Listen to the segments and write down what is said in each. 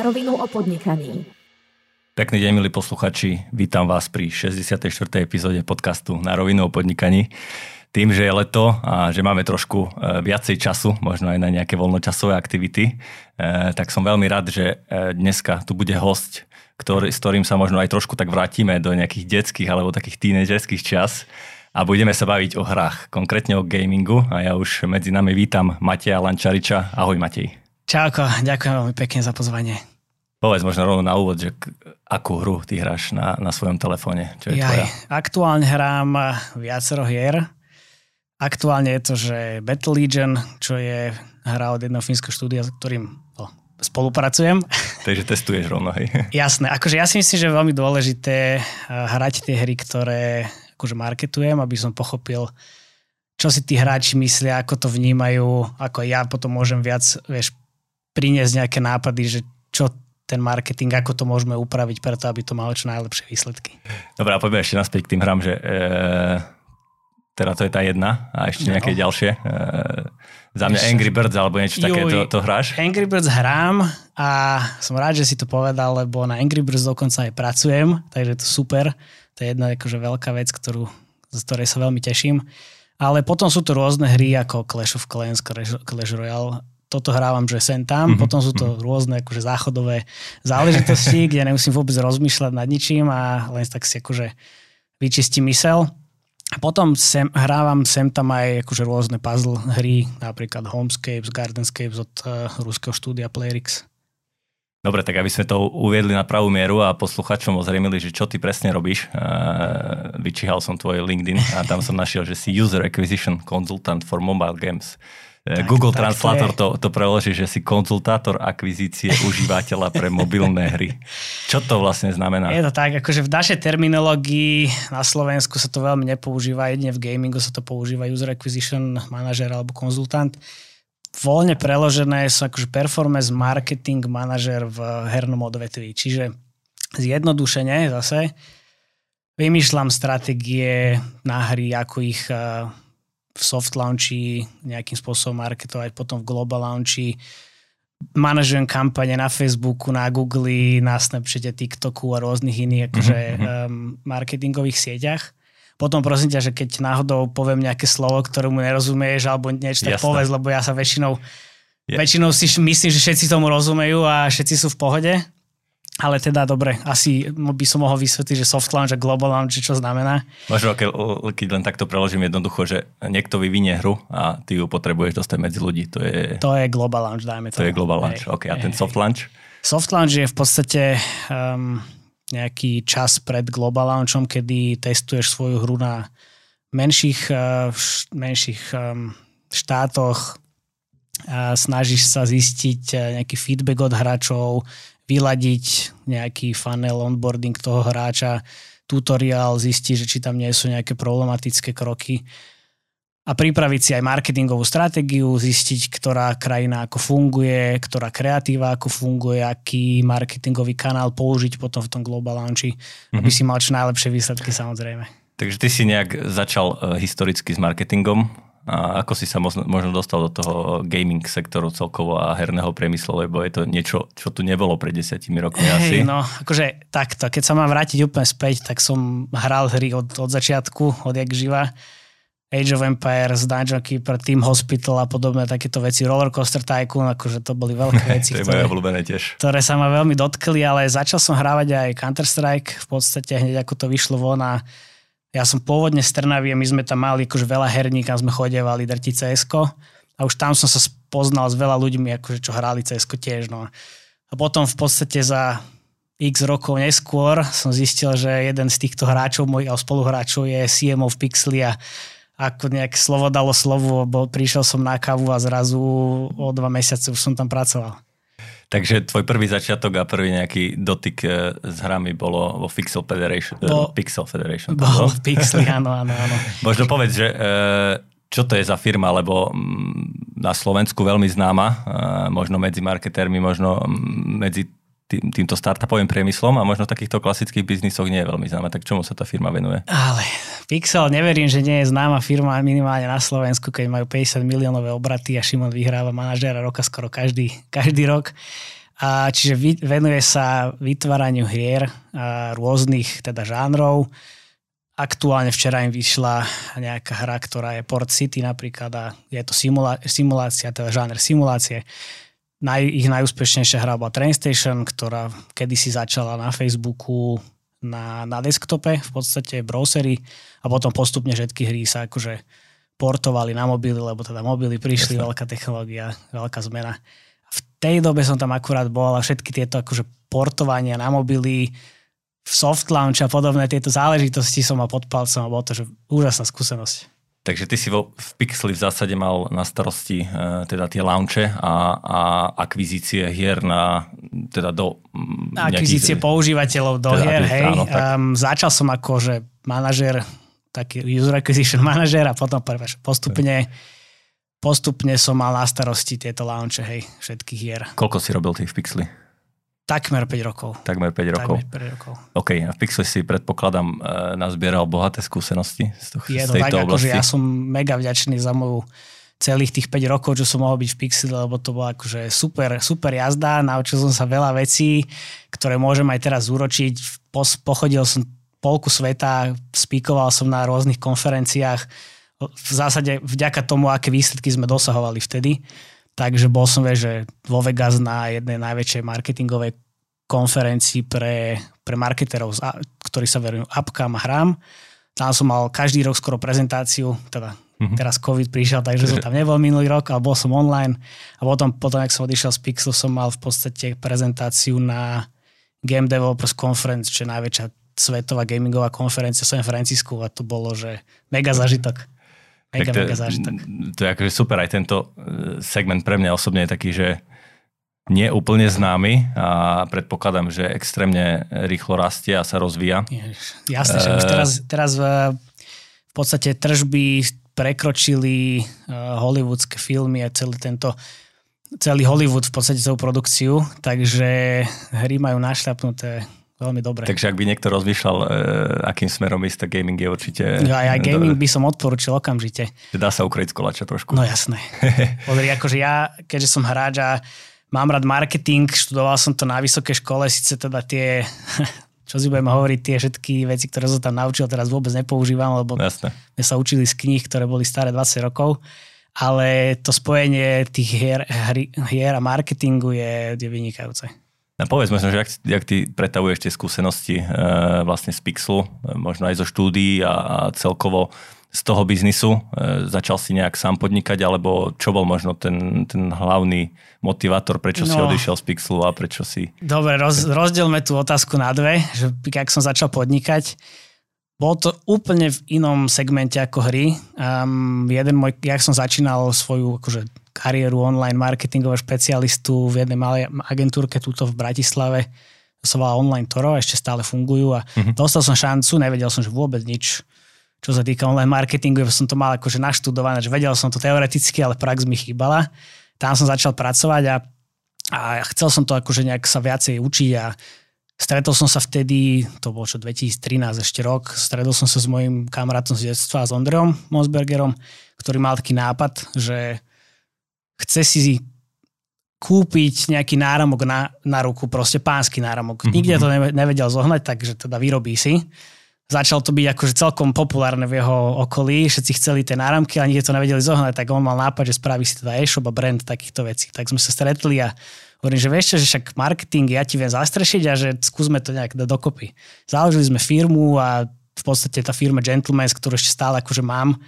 Na rovinu o podnikaní. Pekný deň, milí posluchači. Vítam vás pri 64. epizóde podcastu Na rovinu o podnikaní. Tým, že je leto a že máme trošku e, viacej času, možno aj na nejaké voľnočasové aktivity, e, tak som veľmi rád, že e, dneska tu bude host, ktorý, s ktorým sa možno aj trošku tak vrátime do nejakých detských alebo takých tínežerských čas a budeme sa baviť o hrách, konkrétne o gamingu a ja už medzi nami vítam Mateja Lančariča. Ahoj Matej. Čauko, ďakujem veľmi pekne za pozvanie. Povedz možno rovno na úvod, že akú hru ty hráš na, na svojom telefóne? Čo je Jaj, tvoja? Aktuálne hrám viacero hier. Aktuálne je to, že Battle Legion, čo je hra od jedného fínskeho štúdia, s ktorým no, spolupracujem. Takže testuješ rovno, hej? Jasné, akože ja si myslím, že je veľmi dôležité eh, hrať tie hry, ktoré akože marketujem, aby som pochopil, čo si tí hráči myslia, ako to vnímajú, ako ja potom môžem viac, vieš, priniesť nejaké nápady, že čo ten marketing, ako to môžeme upraviť preto, aby to malo čo najlepšie výsledky. Dobre, a poďme ešte naspäť k tým hrám, že e, teda to je tá jedna a ešte nejaké no. ďalšie. E, za mňa Angry Birds alebo niečo Juj, také, to, to hráš? Angry Birds hrám a som rád, že si to povedal, lebo na Angry Birds dokonca aj pracujem, takže to super. To je jedna akože veľká vec, ktorú, z ktorej sa veľmi teším. Ale potom sú to rôzne hry ako Clash of Clans, Clash Royale toto hrávam, že sem tam, mm-hmm. potom sú to mm-hmm. rôzne akože záchodové záležitosti, kde nemusím vôbec rozmýšľať nad ničím a len tak si akože vyčistím mysel. A potom sem, hrávam sem tam aj akože rôzne puzzle hry, napríklad Homescapes, Gardenscapes od uh, ruského štúdia Playrix. Dobre, tak aby sme to uviedli na pravú mieru a posluchačom ozrejmili, že čo ty presne robíš. Uh, vyčíhal som tvoj LinkedIn a tam som našiel, že si User Acquisition Consultant for Mobile Games. Tak, Google tak Translator to, to preloží, že si konzultátor akvizície užívateľa pre mobilné hry. Čo to vlastne znamená? Je to tak, akože v našej terminológii na Slovensku sa to veľmi nepoužíva, jedine v gamingu sa to používa user acquisition manažer alebo konzultant. Voľne preložené sú akože performance marketing manažer v hernom odvetví. Čiže zjednodušene zase vymýšľam stratégie na hry, ako ich v soft launchi nejakým spôsobom marketovať, potom v global launchi manažujem kampane na Facebooku, na Google, na Snapchate, TikToku a rôznych iných akože, mm-hmm. um, marketingových sieťach. Potom prosím ťa, že keď náhodou poviem nejaké slovo, ktorému nerozumieš, alebo niečo, tak povedz, lebo ja sa väčšinou, yeah. väčšinou si myslím, že všetci tomu rozumejú a všetci sú v pohode. Ale teda dobre, asi by som mohol vysvetliť, že soft launch a global launch, čo znamená. Možno, keď, keď len takto preložím jednoducho, že niekto vyvinie hru a ty ju potrebuješ dostať medzi ľudí. To je, to je global launch, dajme to. To je global launch, OK. A ten soft launch? Soft launch je v podstate um, nejaký čas pred global launchom, kedy testuješ svoju hru na menších, uh, menších um, štátoch, snažíš sa zistiť uh, nejaký feedback od hráčov, vyladiť nejaký funnel onboarding toho hráča, tutoriál, zistiť, že či tam nie sú nejaké problematické kroky a pripraviť si aj marketingovú stratégiu, zistiť, ktorá krajina ako funguje, ktorá kreatíva ako funguje, aký marketingový kanál použiť potom v tom global launchi, mm-hmm. aby si mal čo najlepšie výsledky samozrejme. Takže ty si nejak začal uh, historicky s marketingom, a ako si sa možno, dostal do toho gaming sektoru celkovo a herného priemyslu, lebo je to niečo, čo tu nebolo pred desiatimi rokmi hey, asi. No, akože takto, keď sa mám vrátiť úplne späť, tak som hral hry od, od začiatku, od jak živa. Age of Empires, Dungeon Keeper, Team Hospital a podobné takéto veci, Roller Coaster Tycoon, akože to boli veľké veci, to je ktoré, obľúbené tiež. ktoré sa ma veľmi dotkli, ale začal som hrávať aj Counter-Strike, v podstate hneď ako to vyšlo von a ja som pôvodne z Trnavy a my sme tam mali akože veľa herní, kam sme chodevali drtiť cs a už tam som sa poznal s veľa ľuďmi, akože čo hrali cs tiež. No. A potom v podstate za x rokov neskôr som zistil, že jeden z týchto hráčov, mojich spoluhráčov je CMO v Pixli a ako nejak slovo dalo slovo, bo prišiel som na kávu a zrazu o dva mesiace už som tam pracoval. Takže tvoj prvý začiatok a prvý nejaký dotyk e, s hrami bolo vo Pixel Federation. E, bo, Pixel Federation. Bol v Pixli, áno, áno, áno. Možno povedz, že e, čo to je za firma, lebo mm, na Slovensku veľmi známa, možno medzi marketérmi, možno mm, medzi tým, týmto startupovým priemyslom a možno v takýchto klasických biznisoch nie je veľmi známa. Tak čomu sa tá firma venuje? Ale Pixel, neverím, že nie je známa firma minimálne na Slovensku, keď majú 50 miliónové obraty a Šimon vyhráva manažéra roka skoro každý, každý rok. A čiže venuje sa vytváraniu hier a rôznych teda žánrov. Aktuálne včera im vyšla nejaká hra, ktorá je Port City napríklad a je to simulá- simulácia, teda žáner simulácie. Naj, ich najúspešnejšia hra bola Train Station, ktorá kedysi začala na Facebooku na, na desktope, v podstate browsery a potom postupne všetky hry sa akože portovali na mobily, lebo teda mobily prišli, Jasne. veľká technológia, veľká zmena. V tej dobe som tam akurát bol a všetky tieto akože portovania na mobily, v soft launch a podobné tieto záležitosti som mal pod palcom a bolo to že úžasná skúsenosť. Takže ty si vo, v Pixli v zásade mal na starosti e, teda tie launche a, a akvizície hier na, teda do Akvizície používateľov do teda hier, hej. Áno, um, začal som ako, že manažer, taký user acquisition manažer a potom postupne, postupne som mal na starosti tieto launche, hej, všetkých hier. Koľko si robil ty v Pixli? Takmer 5 rokov. Takmer 5 rokov. Takmer 5 rokov. OK, a v Pixel si predpokladám e, nazbieral bohaté skúsenosti z, toho, Je z tejto tak, oblasti. Akože ja som mega vďačný za moju celých tých 5 rokov, čo som mohol byť v Pixel, lebo to bola akože super, super jazda, naučil som sa veľa vecí, ktoré môžem aj teraz úročiť. Pochodil som polku sveta, spíkoval som na rôznych konferenciách, v zásade vďaka tomu, aké výsledky sme dosahovali vtedy Takže bol som, vieš, že vo Vegas na jednej najväčšej marketingovej konferencii pre, pre marketerov, ktorí sa verujú apkám a hrám. Tam som mal každý rok skoro prezentáciu, teda mm-hmm. teraz COVID prišiel, takže som tam nebol minulý rok, ale bol som online. A potom, potom ak som odišiel z Pixel, som mal v podstate prezentáciu na Game Developers Conference, čo je najväčšia svetová gamingová konferencia v San Francisku a to bolo, že mega zažitok. Mega, to, mega zážitok. To je akože super, aj tento e, segment pre mňa osobne je taký, že nie úplne známy a predpokladám, že extrémne rýchlo rastie a sa rozvíja. jasne, že už teraz, teraz v, v podstate tržby prekročili hollywoodske filmy a celý tento celý Hollywood v podstate celú produkciu, takže hry majú našľapnuté veľmi dobre. Takže ak by niekto rozmýšľal, e, akým smerom ísť, tak gaming je určite... Ja, ja gaming by som odporučil okamžite. Dá sa ukryť z kolača trošku. No jasné. Pozri, akože ja, keďže som hráč a mám rád marketing, študoval som to na vysokej škole, síce teda tie, čo si budeme hovoriť, tie všetky veci, ktoré som tam naučil, teraz vôbec nepoužívam, lebo jasné. sme sa učili z kníh, ktoré boli staré 20 rokov ale to spojenie tých hier, hier a marketingu je, je vynikajúce. No povedz možno, že ak, ak ty pretavuješ tie skúsenosti e, vlastne z Pixlu, e, možno aj zo štúdií a, a celkovo z toho biznisu, e, začal si nejak sám podnikať, alebo čo bol možno ten, ten hlavný motivátor, prečo no, si odišiel z Pixlu a prečo si... Dobre, roz, rozdielme tú otázku na dve, že ak som začal podnikať, bol to úplne v inom segmente ako hry. Um, jeden môj, ja som začínal svoju akože, kariéru online marketingového špecialistu v jednej malej agentúrke túto v Bratislave. Sa volá Online Toro, ešte stále fungujú a uh-huh. dostal som šancu, nevedel som, že vôbec nič, čo sa týka online marketingu, som to mal akože naštudované, že vedel som to teoreticky, ale prax mi chýbala. Tam som začal pracovať a, a chcel som to akože nejak sa viacej učiť a Stretol som sa vtedy, to bolo čo 2013 ešte rok, stretol som sa s mojim kamarátom z detstva, s Ondreom Mosbergerom, ktorý mal taký nápad, že chce si kúpiť nejaký náramok na, na ruku, proste pánsky náramok. Mm-hmm. Nikde to nevedel zohnať, takže teda vyrobí si. Začal to byť akože celkom populárne v jeho okolí, všetci chceli tie náramky, ale nikde to nevedeli zohnať, tak on mal nápad, že spraví si teda e-shop a brand takýchto vecí. Tak sme sa stretli a Hovorím, že vieš čo, že však marketing ja ti viem zastrešiť a že skúsme to nejak dať dokopy. Založili sme firmu a v podstate tá firma Gentlemans, ktorú ešte stále akože mám,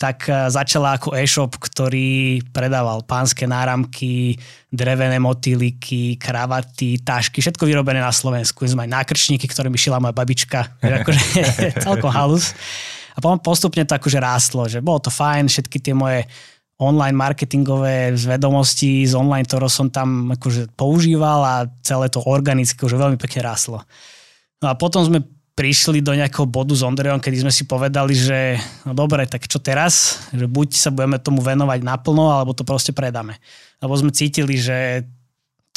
tak e, začala ako e-shop, ktorý predával pánske náramky, drevené motýliky, kravaty, tašky, všetko vyrobené na Slovensku. Sme aj nákrčníky, ktoré mi šila moja babička. Akože, celkom halus. A potom postupne to akože rástlo, že bolo to fajn, všetky tie moje online marketingové vedomosti z online, ktoré som tam akože používal a celé to organicky už veľmi pekne ráslo. No a potom sme prišli do nejakého bodu s Ondrejom, kedy sme si povedali, že no dobre, tak čo teraz? Že buď sa budeme tomu venovať naplno, alebo to proste predáme. Lebo sme cítili, že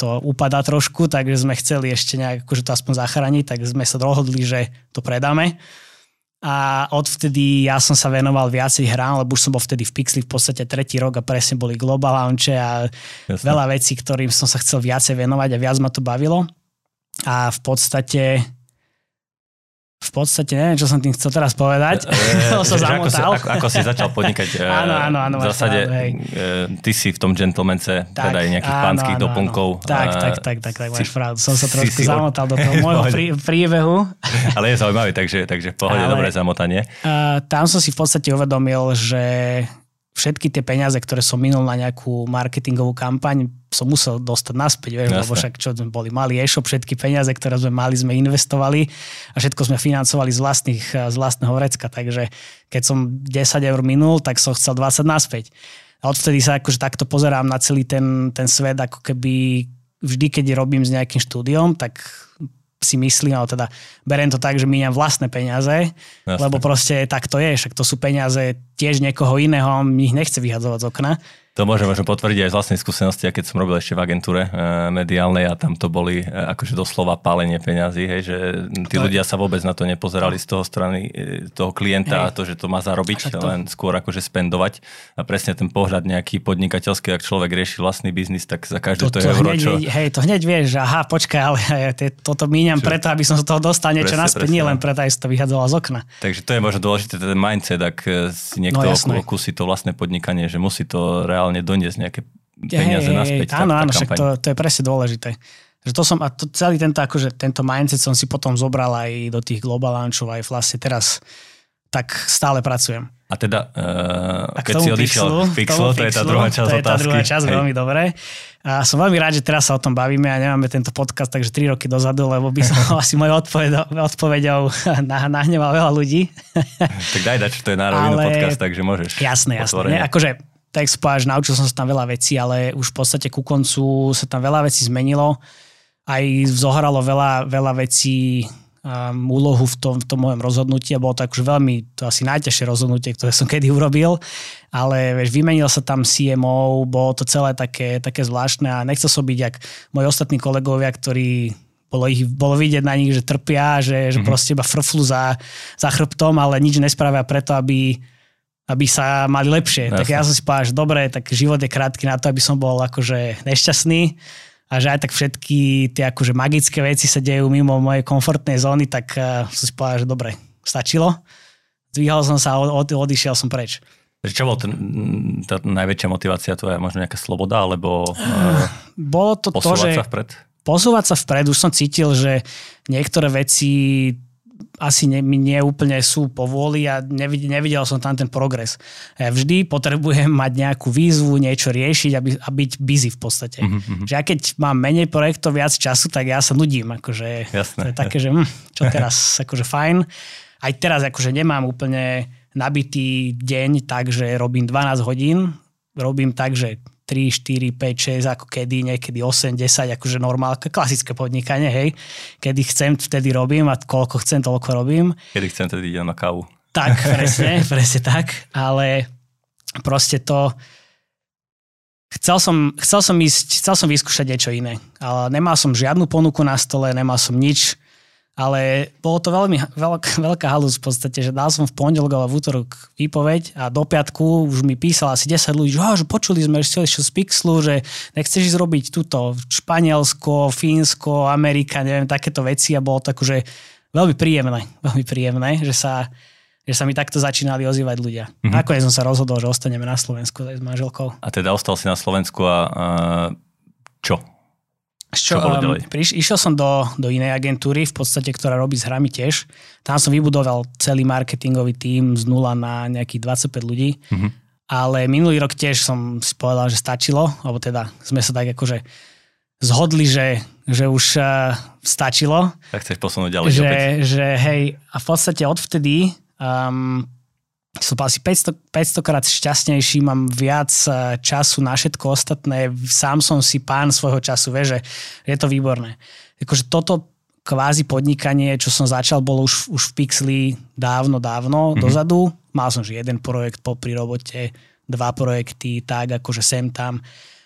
to upadá trošku, takže sme chceli ešte nejak akože to aspoň zachrániť, tak sme sa dohodli, že to predáme. a odvtedy ja som sa venoval viacej hrám, lebo už som bol vtedy v Pixli v podstate tretí rok a presne boli Global Launche a Jasne. veľa vecí, ktorým som sa chcel viacej venovať a viac ma to bavilo. A v podstate v podstate neviem, čo som tým chcel teraz povedať. E, som ako, si, ako, ako si začal podnikať. E, áno, áno, áno. V zásade áno, ty si v tom gentlemance, tak, teda aj nejakých áno, pánskych áno, doplnkov. Áno. Tak, tak, tak, tak, tak, máš pravdu. Som sa trošku si, zamotal do toho môjho prí, príbehu. Ale je zaujímavý, takže, takže v pohode, Ale, dobré zamotanie. Uh, tam som si v podstate uvedomil, že všetky tie peniaze, ktoré som minul na nejakú marketingovú kampaň, som musel dostať naspäť, vieš, lebo však čo sme boli mali e-shop, všetky peniaze, ktoré sme mali, sme investovali a všetko sme financovali z, vlastných, z vlastného vrecka, takže keď som 10 eur minul, tak som chcel 20 naspäť. A odvtedy sa akože takto pozerám na celý ten, ten svet, ako keby vždy, keď robím s nejakým štúdiom, tak si myslím, ale teda beriem to tak, že míňam vlastné peniaze, Jasne. lebo proste tak to je, však to sú peniaze tiež niekoho iného, on ich nechce vyhadzovať z okna. To môžem možno potvrdiť aj z vlastnej skúsenosti, keď som robil ešte v agentúre e, mediálnej a tam to boli e, akože doslova pálenie peňazí, hej, že tí to ľudia je... sa vôbec na to nepozerali z toho strany e, toho klienta a to, že to má zarobiť, to... len skôr akože spendovať. A presne ten pohľad nejaký podnikateľský, ak človek rieši vlastný biznis, tak za každé to, to, to euro, hneď, čo... Hej, to hneď vieš, že aha, počkaj, ale toto míňam čo? preto, aby som z toho dostal niečo naspäť, nie len preto, aby to vyhadzoval z okna. Takže to je možno dôležité, ten mindset, ak si niekto no, okúsi to vlastné podnikanie, že musí to reálne doniesť nejaké peniaze hey, naspäť. Áno, áno, však to, to je presne dôležité. Že to som, a to, celý tento, akože, tento mindset som si potom zobral aj do tých global launchov, aj vlastne teraz tak stále pracujem. A teda, uh, keď si odišiel Pixlu, to je tá druhá časť To je tá druhá časť, veľmi dobre. A som veľmi rád, že teraz sa o tom bavíme a nemáme tento podcast, takže 3 roky dozadu, lebo by som asi mojou odpovedou, odpovedou nahneval veľa ľudí. tak daj dať, to je národný Ale... podcast, takže môžeš. Jasné, jasné. Nie, akože tak spáš, naučil som sa tam veľa vecí, ale už v podstate ku koncu sa tam veľa vecí zmenilo. Aj zohralo veľa, veľa vecí um, úlohu v tom, v tom mojom rozhodnutí a bolo to akože veľmi, to asi najťažšie rozhodnutie, ktoré som kedy urobil, ale vieš, vymenil sa tam CMO, bolo to celé také, také zvláštne a nechcel som byť jak moji ostatní kolegovia, ktorí bolo, ich, bolo vidieť na nich, že trpia, že, že mm-hmm. proste iba frflu za, za chrbtom, ale nič nespravia preto, aby aby sa mali lepšie. Jasne. Tak ja som si povedal, že dobre, tak život je krátky na to, aby som bol akože nešťastný a že aj tak všetky tie akože magické veci sa dejú mimo mojej komfortnej zóny, tak uh, som si povedal, že dobre, stačilo. Zdvíhal som sa a od, odišiel som preč. Čo bol ten, tá najväčšia motivácia tvoja? Možno nejaká sloboda, alebo uh, Bolo to to, že... sa vpred? Posúvať sa vpred. Už som cítil, že niektoré veci asi ne, mi nie úplne sú povôli a nevidel, nevidel som tam ten progres. Ja vždy potrebujem mať nejakú výzvu, niečo riešiť a, by, a byť busy v podstate. Mm-hmm. Že ja keď mám menej projektov, viac času, tak ja sa nudím. Akože, Jasné. To je také, že hm, čo teraz, akože fajn. Aj teraz akože nemám úplne nabitý deň tak, že robím 12 hodín. Robím tak, že 3, 4, 5, 6, ako kedy, niekedy 8, 10, akože normálka, klasické podnikanie, hej. Kedy chcem, vtedy robím a koľko chcem, toľko robím. Kedy chcem, tedy idem na kávu. Tak, presne, presne tak, ale proste to, chcel som, chcel som ísť, chcel som vyskúšať niečo iné, ale nemal som žiadnu ponuku na stole, nemal som nič, ale bolo to veľmi veľká, veľká halus v podstate, že dal som v pondelok alebo v útorok výpoveď a do piatku už mi písala asi 10 ľudí, že, oh, že počuli sme, že si z Pixlu, že nechceš ísť robiť túto Španielsko, Fínsko, Amerika, neviem, takéto veci a bolo to akože veľmi príjemné, veľmi príjemné, že sa, že sa mi takto začínali ozývať ľudia. Mm-hmm. Nakoniec som sa rozhodol, že ostaneme na Slovensku s manželkou. A teda ostal si na Slovensku a, a čo? Čo, um, priš, išiel som do, do inej agentúry, v podstate, ktorá robí s hrami tiež. Tam som vybudoval celý marketingový tím z nula na nejakých 25 ľudí. Mm-hmm. Ale minulý rok tiež som si povedal, že stačilo, alebo teda sme sa tak akože zhodli, že, že už uh, stačilo. Tak chceš posunúť ďalej že, že hej, a v podstate odvtedy um, som asi 500, 500 krát šťastnejší, mám viac eh, času na všetko ostatné, sám som si pán svojho času, vieš, že je to výborné. Akože toto kvázi podnikanie, čo som začal, bolo už, už v Pixli dávno, dávno mm-hmm. dozadu. Mal som že jeden projekt po pri robote, dva projekty, tak akože sem tam.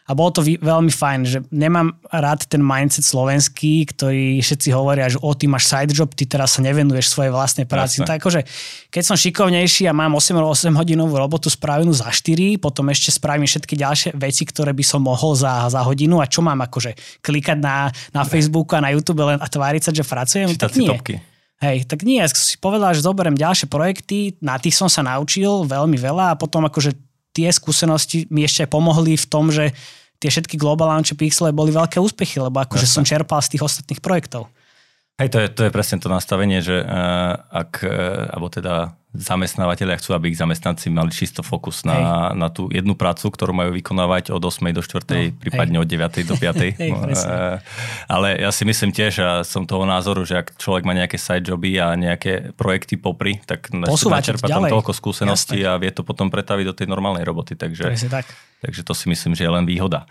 A bolo to veľmi fajn, že nemám rád ten mindset slovenský, ktorý všetci hovoria, že o, ty máš side job, ty teraz sa nevenuješ svojej vlastnej práci. Tak akože, keď som šikovnejší a mám 8-8 hodinovú robotu spravenú za 4, potom ešte spravím všetky ďalšie veci, ktoré by som mohol za, za hodinu a čo mám akože klikať na, na Facebooku a na YouTube len a tváriť sa, že pracujem, Čítať tak nie. Topky. Hej, tak nie, ja si povedal, že zoberiem ďalšie projekty, na tých som sa naučil veľmi veľa a potom akože tie skúsenosti mi ešte pomohli v tom, že tie všetky Global Launch Pixel boli veľké úspechy, lebo akože som čerpal z tých ostatných projektov. Hej, to je, to je presne to nastavenie, že uh, ak, uh, alebo teda zamestnávateľia chcú, aby ich zamestnanci mali čisto fokus na, na tú jednu prácu, ktorú majú vykonávať od 8. do 4. No, prípadne hej. od 9. do 5. hej, uh, ale ja si myslím tiež, a som toho názoru, že ak človek má nejaké side joby a nejaké projekty popri, tak načerpa tam toľko skúseností Jasne. a vie to potom pretaviť do tej normálnej roboty. Takže, tak. takže to si myslím, že je len výhoda.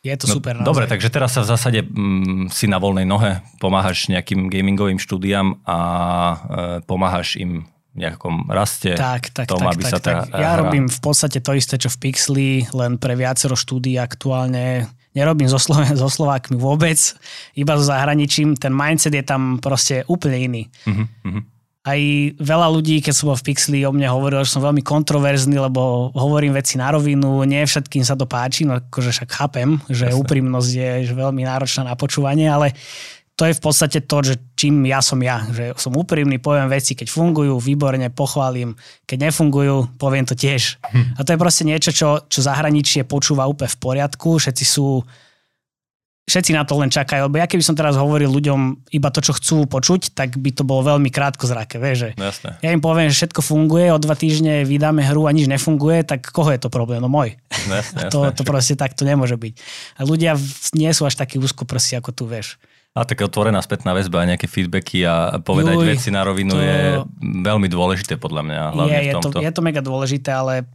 Je to no, super. Naozaj. Dobre, takže teraz sa v zásade mm, si na voľnej nohe, pomáhaš nejakým gamingovým štúdiam a e, pomáhaš im v nejakom raste tak, tak, tom, tak, aby tak, sa tá tak. Ja robím v podstate to isté, čo v Pixli, len pre viacero štúdí aktuálne. Nerobím so, Slo- so Slovákmi vôbec, iba so zahraničím. Ten mindset je tam proste úplne iný. Uh-huh, uh-huh aj veľa ľudí, keď som bol v Pixli, o mne hovorilo, že som veľmi kontroverzný, lebo hovorím veci na rovinu, nie všetkým sa to páči, no akože však chápem, že Jasne. úprimnosť je že veľmi náročná na počúvanie, ale to je v podstate to, že čím ja som ja, že som úprimný, poviem veci, keď fungujú, výborne, pochválim, keď nefungujú, poviem to tiež. Hm. A to je proste niečo, čo, čo zahraničie počúva úplne v poriadku, všetci sú všetci na to len čakajú, lebo ja keby som teraz hovoril ľuďom iba to, čo chcú počuť, tak by to bolo veľmi krátko zrake, vieš, že Jasne. ja im poviem, že všetko funguje, o dva týždne vydáme hru a nič nefunguje, tak koho je to problém? No môj. Jasne, jasne, to, to proste takto nemôže byť. A ľudia nie sú až takí úzkoprsi, ako tu, vieš. A také otvorená spätná väzba a nejaké feedbacky a povedať Juj, veci na rovinu to... je veľmi dôležité podľa mňa. Hlavne je, v tomto. Je, to, je to mega dôležité, ale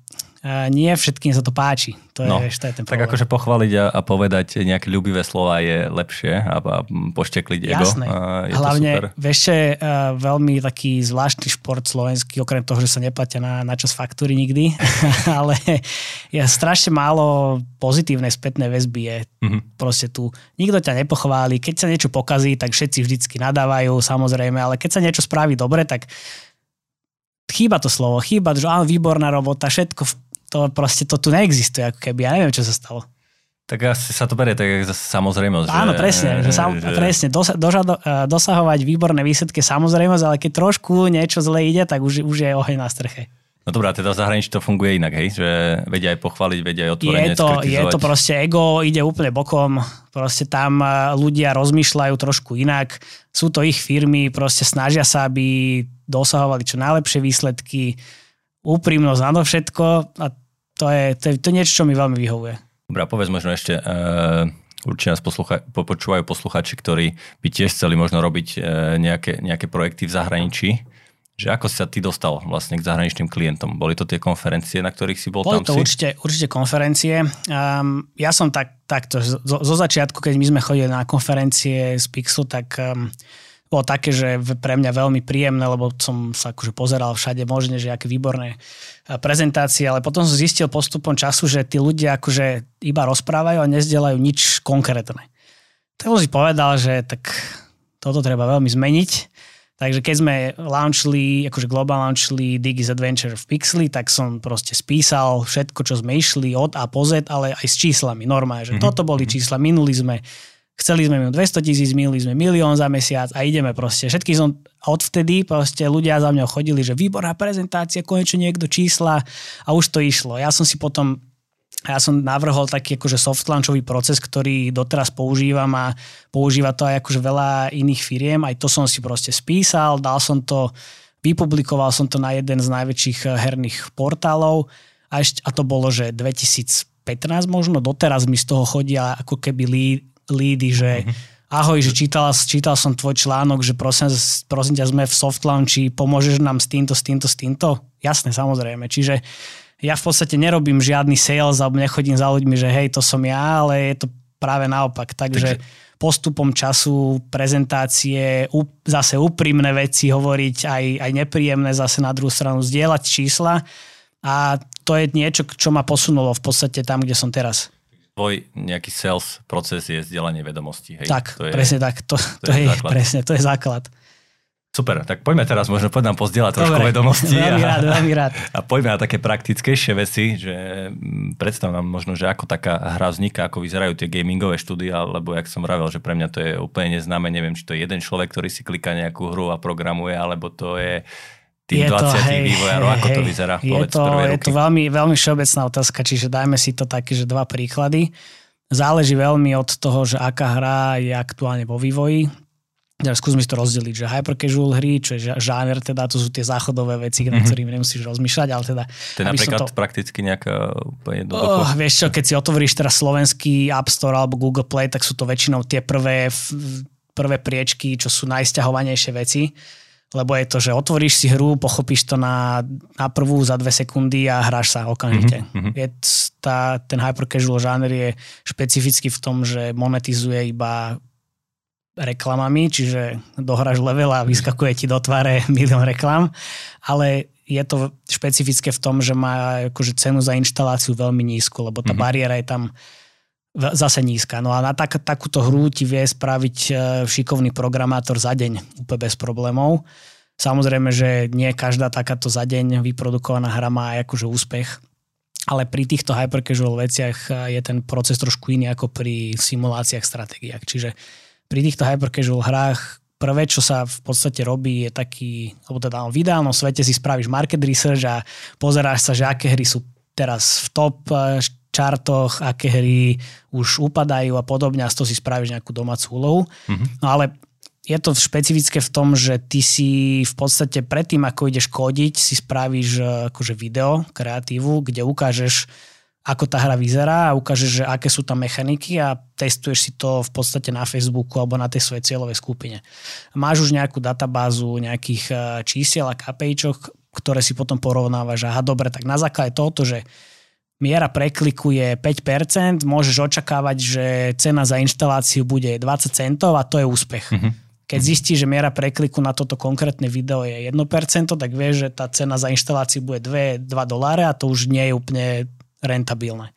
nie všetkým sa to páči. To je, no, to je ten tak akože pochváliť a, a povedať nejaké ľubivé slova je lepšie a, a poštekliť ego. Jasné. A je Hlavne, to super. vieš, uh, veľmi taký zvláštny šport slovenský, okrem toho, že sa neplatia na, na čas faktúry nikdy, ale je strašne málo pozitívnej spätnej väzby je mm-hmm. proste tu. Nikto ťa nepochváli, keď sa niečo pokazí, tak všetci vždycky nadávajú, samozrejme, ale keď sa niečo spraví dobre, tak chýba to slovo, chýba, že áno, výborná robota, všetko to proste to tu neexistuje, ako keby, ja neviem, čo sa stalo. Tak asi sa to berie tak samozrejmosť. Áno, presne. Že sam, že... presne dosa, doža, e, dosahovať výborné výsledky samozrejmosť, ale keď trošku niečo zle ide, tak už, už je oheň na streche. No dobrá, teda v zahraničí to funguje inak, hej? Že vedia aj pochváliť, vedia aj otvorene je to, je to proste ego, ide úplne bokom, proste tam e, ľudia rozmýšľajú trošku inak, sú to ich firmy, proste snažia sa, aby dosahovali čo najlepšie výsledky, úprimnosť na to všetko a to je, to je, to je niečo, čo mi veľmi vyhovuje. Dobre, povedz možno ešte, uh, určite nás poslucha, počúvajú posluchači, ktorí by tiež chceli možno robiť uh, nejaké, nejaké projekty v zahraničí. Že ako sa ty dostal vlastne k zahraničným klientom? Boli to tie konferencie, na ktorých si bol Boli tam to si? určite, určite konferencie. Um, ja som tak, takto, zo, zo začiatku, keď my sme chodili na konferencie z Pixu, tak um, bolo také, že pre mňa veľmi príjemné, lebo som sa akože pozeral všade možne, že aké výborné prezentácie, ale potom som zistil postupom času, že tí ľudia akože iba rozprávajú a nezdelajú nič konkrétne. Tak som si povedal, že tak toto treba veľmi zmeniť. Takže keď sme launchli, akože global launchli Digis Adventure v Pixli, tak som proste spísal všetko, čo sme išli od A po Z, ale aj s číslami normálne, že mm-hmm. toto boli čísla, minuli sme Chceli sme minúť 200 tisíc, milili sme milión za mesiac a ideme proste. Všetky som odvtedy proste ľudia za mňa chodili, že výborná prezentácia, konečne niekto čísla a už to išlo. Ja som si potom ja som navrhol taký akože soft launchový proces, ktorý doteraz používam a používa to aj akože veľa iných firiem. Aj to som si proste spísal, dal som to, vypublikoval som to na jeden z najväčších eh, herných portálov a, ešte, a to bolo, že 2015 možno, doteraz mi z toho chodia ako keby lídy, že mm-hmm. ahoj, že čítal, čítal som tvoj článok, že prosím, prosím ťa, sme v soft launchi, pomôžeš nám s týmto, s týmto, s týmto? Jasné, samozrejme. Čiže ja v podstate nerobím žiadny sales alebo nechodím za ľuďmi, že hej, to som ja, ale je to práve naopak. Takže postupom času, prezentácie, zase úprimné veci hovoriť, aj, aj nepríjemné zase na druhú stranu, zdieľať čísla a to je niečo, čo ma posunulo v podstate tam, kde som teraz. Tvoj nejaký sales proces je zdieľanie vedomostí. Hej? Tak, to je, presne tak. To, to, to je, je presne, to je základ. Super, tak poďme teraz, možno poď nám pozdieľať trošku Dobre, vedomosti. Veľmi a, rád, veľmi rád. A poďme na také praktickejšie veci, že mm, predstav nám možno, že ako taká hra vzniká, ako vyzerajú tie gamingové štúdia, lebo jak som vravel, že pre mňa to je úplne neznáme, neviem, či to je jeden človek, ktorý si kliká nejakú hru a programuje, alebo to je tým je 20 to, hej, vývojárov, ako hej, to vyzerá? Je to, je to veľmi, veľmi všeobecná otázka, čiže dajme si to také, že dva príklady. Záleží veľmi od toho, že aká hra je aktuálne vo vývoji. Teraz skúsme si to rozdeliť, že hyper casual hry, čo je žáner, teda to sú tie záchodové veci, mm-hmm. na ktorými nemusíš rozmýšľať, ale teda... To je napríklad to... prakticky nejaká úplne jednoducho... Oh, vieš čo, keď si otvoríš teraz slovenský App Store alebo Google Play, tak sú to väčšinou tie prvé, prvé priečky, čo sú najsťahovanejšie veci lebo je to, že otvoríš si hru, pochopíš to na, na prvú za dve sekundy a hráš sa okamžite. Mm-hmm. Je tá, ten hyper casual žáner je špecificky v tom, že monetizuje iba reklamami, čiže dohráš level a vyskakuje ti do tváre milión reklam, ale je to špecifické v tom, že má akože cenu za inštaláciu veľmi nízku, lebo tá mm-hmm. bariéra je tam zase nízka. No a na tak, takúto hru ti vie spraviť e, šikovný programátor za deň úplne bez problémov. Samozrejme, že nie každá takáto za deň vyprodukovaná hra má aj akože úspech, ale pri týchto hyper casual veciach e, je ten proces trošku iný ako pri simuláciách, stratégiách. Čiže pri týchto hyper casual hrách prvé, čo sa v podstate robí, je taký, alebo teda v ideálnom svete si spravíš market research a pozeráš sa, že aké hry sú teraz v top čartoch, aké hry už upadajú a podobne a z toho si spravíš nejakú domácu úlohu. Mm-hmm. No ale je to špecifické v tom, že ty si v podstate predtým, ako ideš kódiť, si spravíš e, akože video, kreatívu, kde ukážeš ako tá hra vyzerá a ukážeš, že aké sú tam mechaniky a testuješ si to v podstate na Facebooku alebo na tej svojej cieľovej skupine. Máš už nejakú databázu nejakých e, čísiel a KPIčok, ktoré si potom porovnávaš. Aha, dobre, tak na základe tohoto, že miera prekliku je 5%, môžeš očakávať, že cena za inštaláciu bude 20 centov a to je úspech. Mm-hmm. Keď zistíš, že miera prekliku na toto konkrétne video je 1%, tak vieš, že tá cena za inštaláciu bude 2, 2 doláre a to už nie je úplne rentabilné.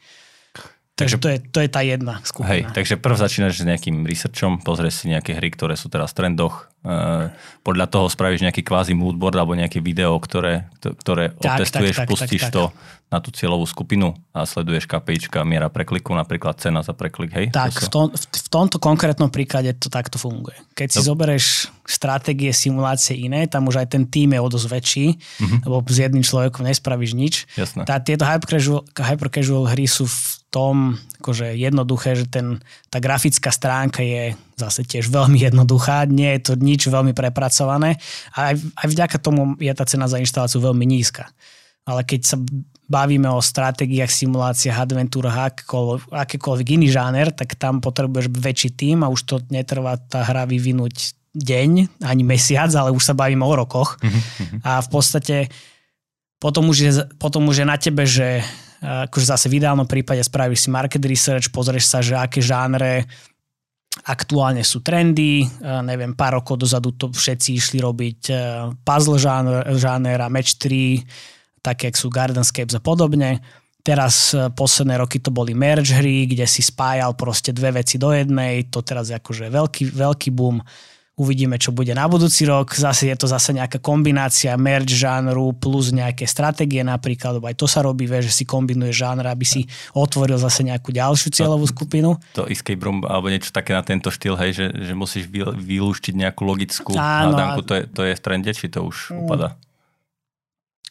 Takže to je, to je tá jedna skupina. Hej, takže prv začínaš s nejakým researchom, pozrieš si nejaké hry, ktoré sú teraz v trendoch, e, podľa toho spravíš nejaký kvázi moodboard alebo nejaké video, ktoré, ktoré tak, otestuješ, tak, tak, pustíš tak, tak, to na tú cieľovú skupinu a sleduješ KPIčka, miera prekliku, napríklad cena za preklik, hej? Tak, v, tom, v tomto konkrétnom príklade to takto funguje. Keď si no. zoberieš stratégie, simulácie iné, tam už aj ten tým je o dosť väčší, uh-huh. lebo s jedným človekom nespravíš nič. Jasné. Tá, tieto hyper casual, hyper casual hry sú v tom akože jednoduché, že ten, tá grafická stránka je zase tiež veľmi jednoduchá, nie je to nič veľmi prepracované a aj, aj vďaka tomu je tá cena za inštaláciu veľmi nízka. Ale keď sa bavíme o stratégiách, simuláciách, adventúrach, akékoľvek, akékoľvek iný žáner, tak tam potrebuješ väčší tým a už to netrvá tá hra vyvinúť deň, ani mesiac, ale už sa bavíme o rokoch. Mm-hmm. A v podstate potom už, je, potom už je na tebe, že akože zase v ideálnom prípade spravíš si market research, pozrieš sa, že aké žánre aktuálne sú trendy, neviem, pár rokov dozadu to všetci išli robiť puzzle žáner, žáner a match 3, také, ako sú Gardenscapes a podobne. Teraz e, posledné roky to boli merge hry, kde si spájal proste dve veci do jednej. To teraz je akože veľký, veľký boom. Uvidíme, čo bude na budúci rok. Zase je to zase nejaká kombinácia merge žánru plus nejaké stratégie napríklad, lebo aj to sa robí, vie, že si kombinuje žánr, aby si otvoril zase nejakú ďalšiu cieľovú skupinu. To escape room alebo niečo také na tento štýl, hej, že, že musíš vylúštiť nejakú logickú Áno, hádanku, to je, to je v trende, či to už mm. upada?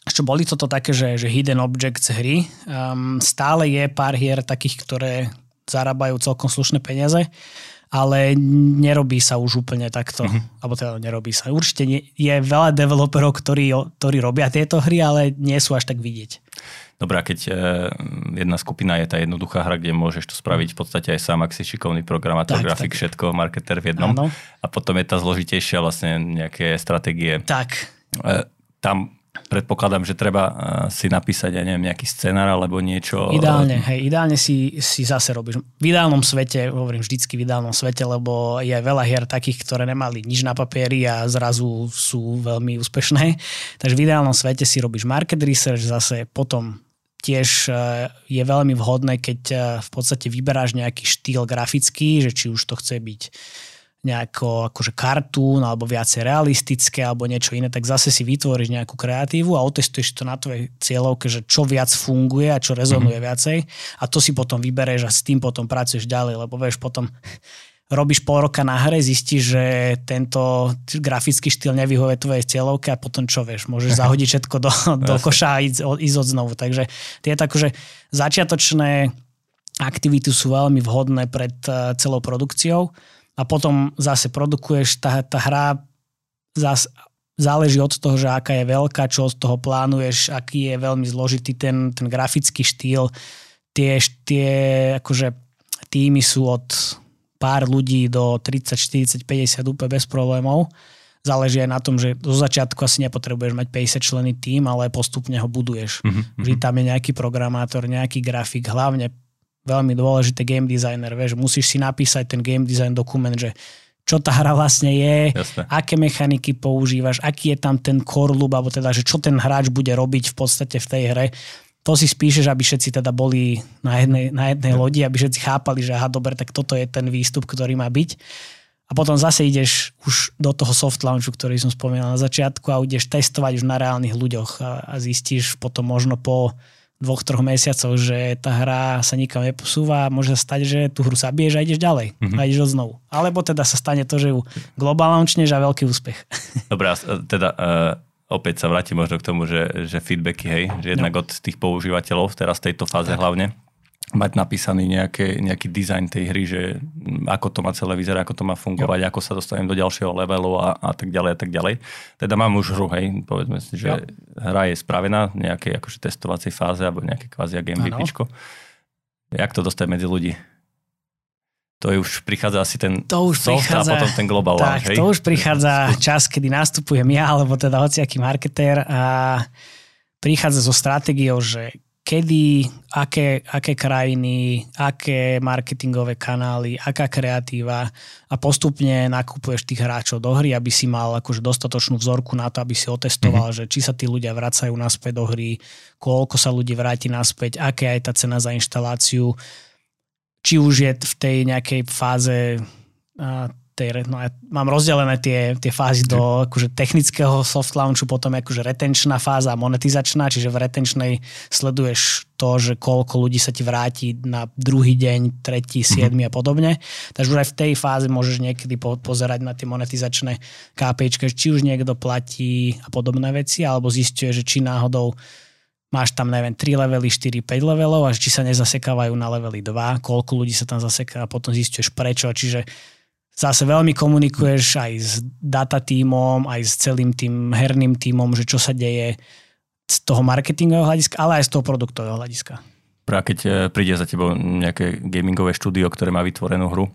čo boli toto také, že, že hidden objects hry. Um, stále je pár hier takých, ktoré zarábajú celkom slušné peniaze, ale nerobí sa už úplne takto. Mm-hmm. Alebo teda nerobí sa. Určite nie, je veľa developerov, ktorí, ktorí robia tieto hry, ale nie sú až tak vidieť. Dobrá, keď e, jedna skupina je tá jednoduchá hra, kde môžeš to spraviť v podstate aj sám, ak si šikovný programátor, tak, grafik, tak. všetko, marketer v jednom. Áno. A potom je tá zložitejšia vlastne nejaké stratégie. Tak. E, tam predpokladám, že treba eh, si napísať, ja neviem, nejaký scenár alebo niečo. Ideálne, hej, ideálne si, si zase robíš. V ideálnom svete, hovorím vždycky v ideálnom svete, lebo je veľa hier takých, ktoré nemali nič na papieri a zrazu sú veľmi úspešné. Takže v ideálnom svete si robíš market research, zase potom tiež je veľmi vhodné, keď v podstate vyberáš nejaký štýl grafický, že či už to chce byť nejako akože kartún alebo viacej realistické alebo niečo iné, tak zase si vytvoríš nejakú kreatívu a otestuješ to na tvojej cieľovke, že čo viac funguje a čo rezonuje mm-hmm. viacej a to si potom vybereš a s tým potom pracuješ ďalej, lebo vieš potom robíš pol roka na hre, zistíš, že tento grafický štýl nevyhovuje tvojej cieľovke a potom čo vieš, môžeš zahodiť všetko do, do koša a ísť, ísť od znovu. Takže tie akože začiatočné aktivity sú veľmi vhodné pred eh, celou produkciou a potom zase produkuješ, tá, tá hra zase záleží od toho, že aká je veľká, čo od toho plánuješ, aký je veľmi zložitý ten, ten grafický štýl. Tie, tie akože týmy sú od pár ľudí do 30, 40, 50 úplne bez problémov. Záleží aj na tom, že zo začiatku asi nepotrebuješ mať 50 členy tým, ale postupne ho buduješ. Mm-hmm. Vždy tam je nejaký programátor, nejaký grafik, hlavne veľmi dôležité game designer, vieš, musíš si napísať ten game design dokument, že čo tá hra vlastne je, Jasne. aké mechaniky používaš, aký je tam ten core loop, alebo teda, že čo ten hráč bude robiť v podstate v tej hre. To si spíšeš, aby všetci teda boli na jednej, na jednej ja. lodi, aby všetci chápali, že aha, dobre, tak toto je ten výstup, ktorý má byť. A potom zase ideš už do toho soft launchu, ktorý som spomínal na začiatku a ideš testovať už na reálnych ľuďoch a, a zistíš potom možno po dvoch, troch mesiacov, že tá hra sa nikam neposúva a môže sa stať, že tú hru zabiješ a ideš ďalej mm-hmm. a ideš znovu. Alebo teda sa stane to, že ju globálne launčneš a veľký úspech. Dobre, teda uh, opäť sa vrátim možno k tomu, že, že feedbacky, hej, že jednak no. od tých používateľov, teraz v tejto fáze tak. hlavne, mať napísaný nejaké, nejaký dizajn tej hry, že ako to má celé vyzerať, ako to má fungovať, jo. ako sa dostanem do ďalšieho levelu a, a tak ďalej a tak ďalej. Teda mám už hru, hej, povedzme si, že jo. hra je spravená v nejakej akože testovacej fáze alebo nejaké kvázi MVPčko. Jak to dostať medzi ľudí? To je už prichádza asi ten to už soft prichádza, a potom ten global tak, hej? to už prichádza čas, kedy nastupujem ja, alebo teda hociaký marketér a prichádza so stratégiou, že kedy, aké, aké krajiny, aké marketingové kanály, aká kreatíva a postupne nakupuješ tých hráčov do hry, aby si mal akože dostatočnú vzorku na to, aby si otestoval, mm-hmm. že či sa tí ľudia vracajú naspäť do hry, koľko sa ľudí vráti naspäť, aká je tá cena za inštaláciu, či už je v tej nejakej fáze tej, no ja mám rozdelené tie, tie fázy do akože technického soft launchu, potom akože retenčná fáza a monetizačná, čiže v retenčnej sleduješ to, že koľko ľudí sa ti vráti na druhý deň, tretí, mhm. siedmy mm-hmm. a podobne. Takže už aj v tej fáze môžeš niekedy po, pozerať na tie monetizačné KPIčky, či už niekto platí a podobné veci, alebo zistuje, že či náhodou máš tam, neviem, 3 levely, 4, 5 levelov a či sa nezasekávajú na levely 2, koľko ľudí sa tam zaseká a potom zistuješ prečo. Čiže zase veľmi komunikuješ aj s data tímom, aj s celým tým herným tímom, že čo sa deje z toho marketingového hľadiska, ale aj z toho produktového hľadiska. Práve keď e, príde za tebou nejaké gamingové štúdio, ktoré má vytvorenú hru,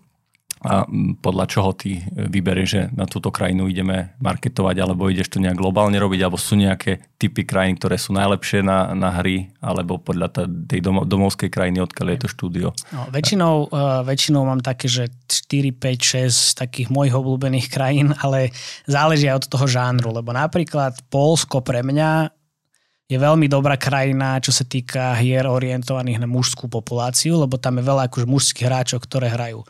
a podľa čoho ty vyberieš, že na túto krajinu ideme marketovať, alebo ideš to nejak globálne robiť, alebo sú nejaké typy krajín, ktoré sú najlepšie na, na hry, alebo podľa tej domovskej krajiny, odkiaľ je to štúdio? No, väčšinou, uh, väčšinou mám také, že 4, 5, 6 takých mojich obľúbených krajín, ale záleží aj od toho žánru, lebo napríklad Polsko pre mňa je veľmi dobrá krajina, čo sa týka hier orientovaných na mužskú populáciu, lebo tam je veľa akože mužských hráčov, ktoré hrajú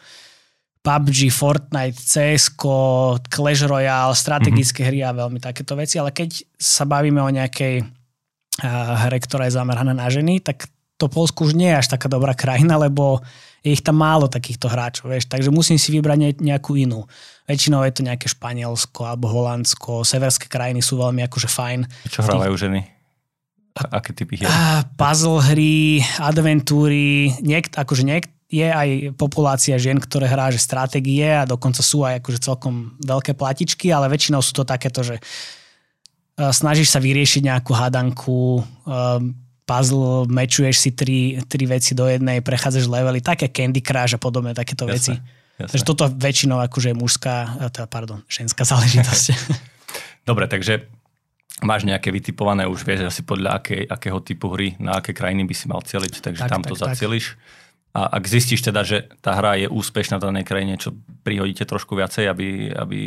PUBG, Fortnite, CS, Clash Royale, strategické mm-hmm. hry a veľmi takéto veci, ale keď sa bavíme o nejakej hre, ktorá je zameraná na ženy, tak to Polsku už nie je až taká dobrá krajina, lebo je ich tam málo takýchto hráčov, vieš, takže musím si vybrať nejakú inú. Väčšinou je to nejaké Španielsko alebo Holandsko, severské krajiny sú veľmi akože fajn. Čo hrávajú ženy? A, aké typy hier? Puzzle hry, adventúry, niek, akože niek, je aj populácia žien, ktoré hrá že stratégie a dokonca sú aj akože celkom veľké platičky, ale väčšinou sú to takéto, že e, snažíš sa vyriešiť nejakú hadanku, e, puzzle, mečuješ si tri, tri veci do jednej, prechádzaš levely, také Candy Crush a podobné takéto jasne, veci. Jasne. Takže toto väčšinou akože je mužská, e, teda, pardon, ženská záležitosť. Dobre, takže máš nejaké vytipované, už vieš asi podľa akej, akého typu hry, na aké krajiny by si mal cieliť, takže tak, tam tak, to zacieliš. Tak. A ak zistíš teda, že tá hra je úspešná v danej krajine, čo prihodíte trošku viacej, aby, aby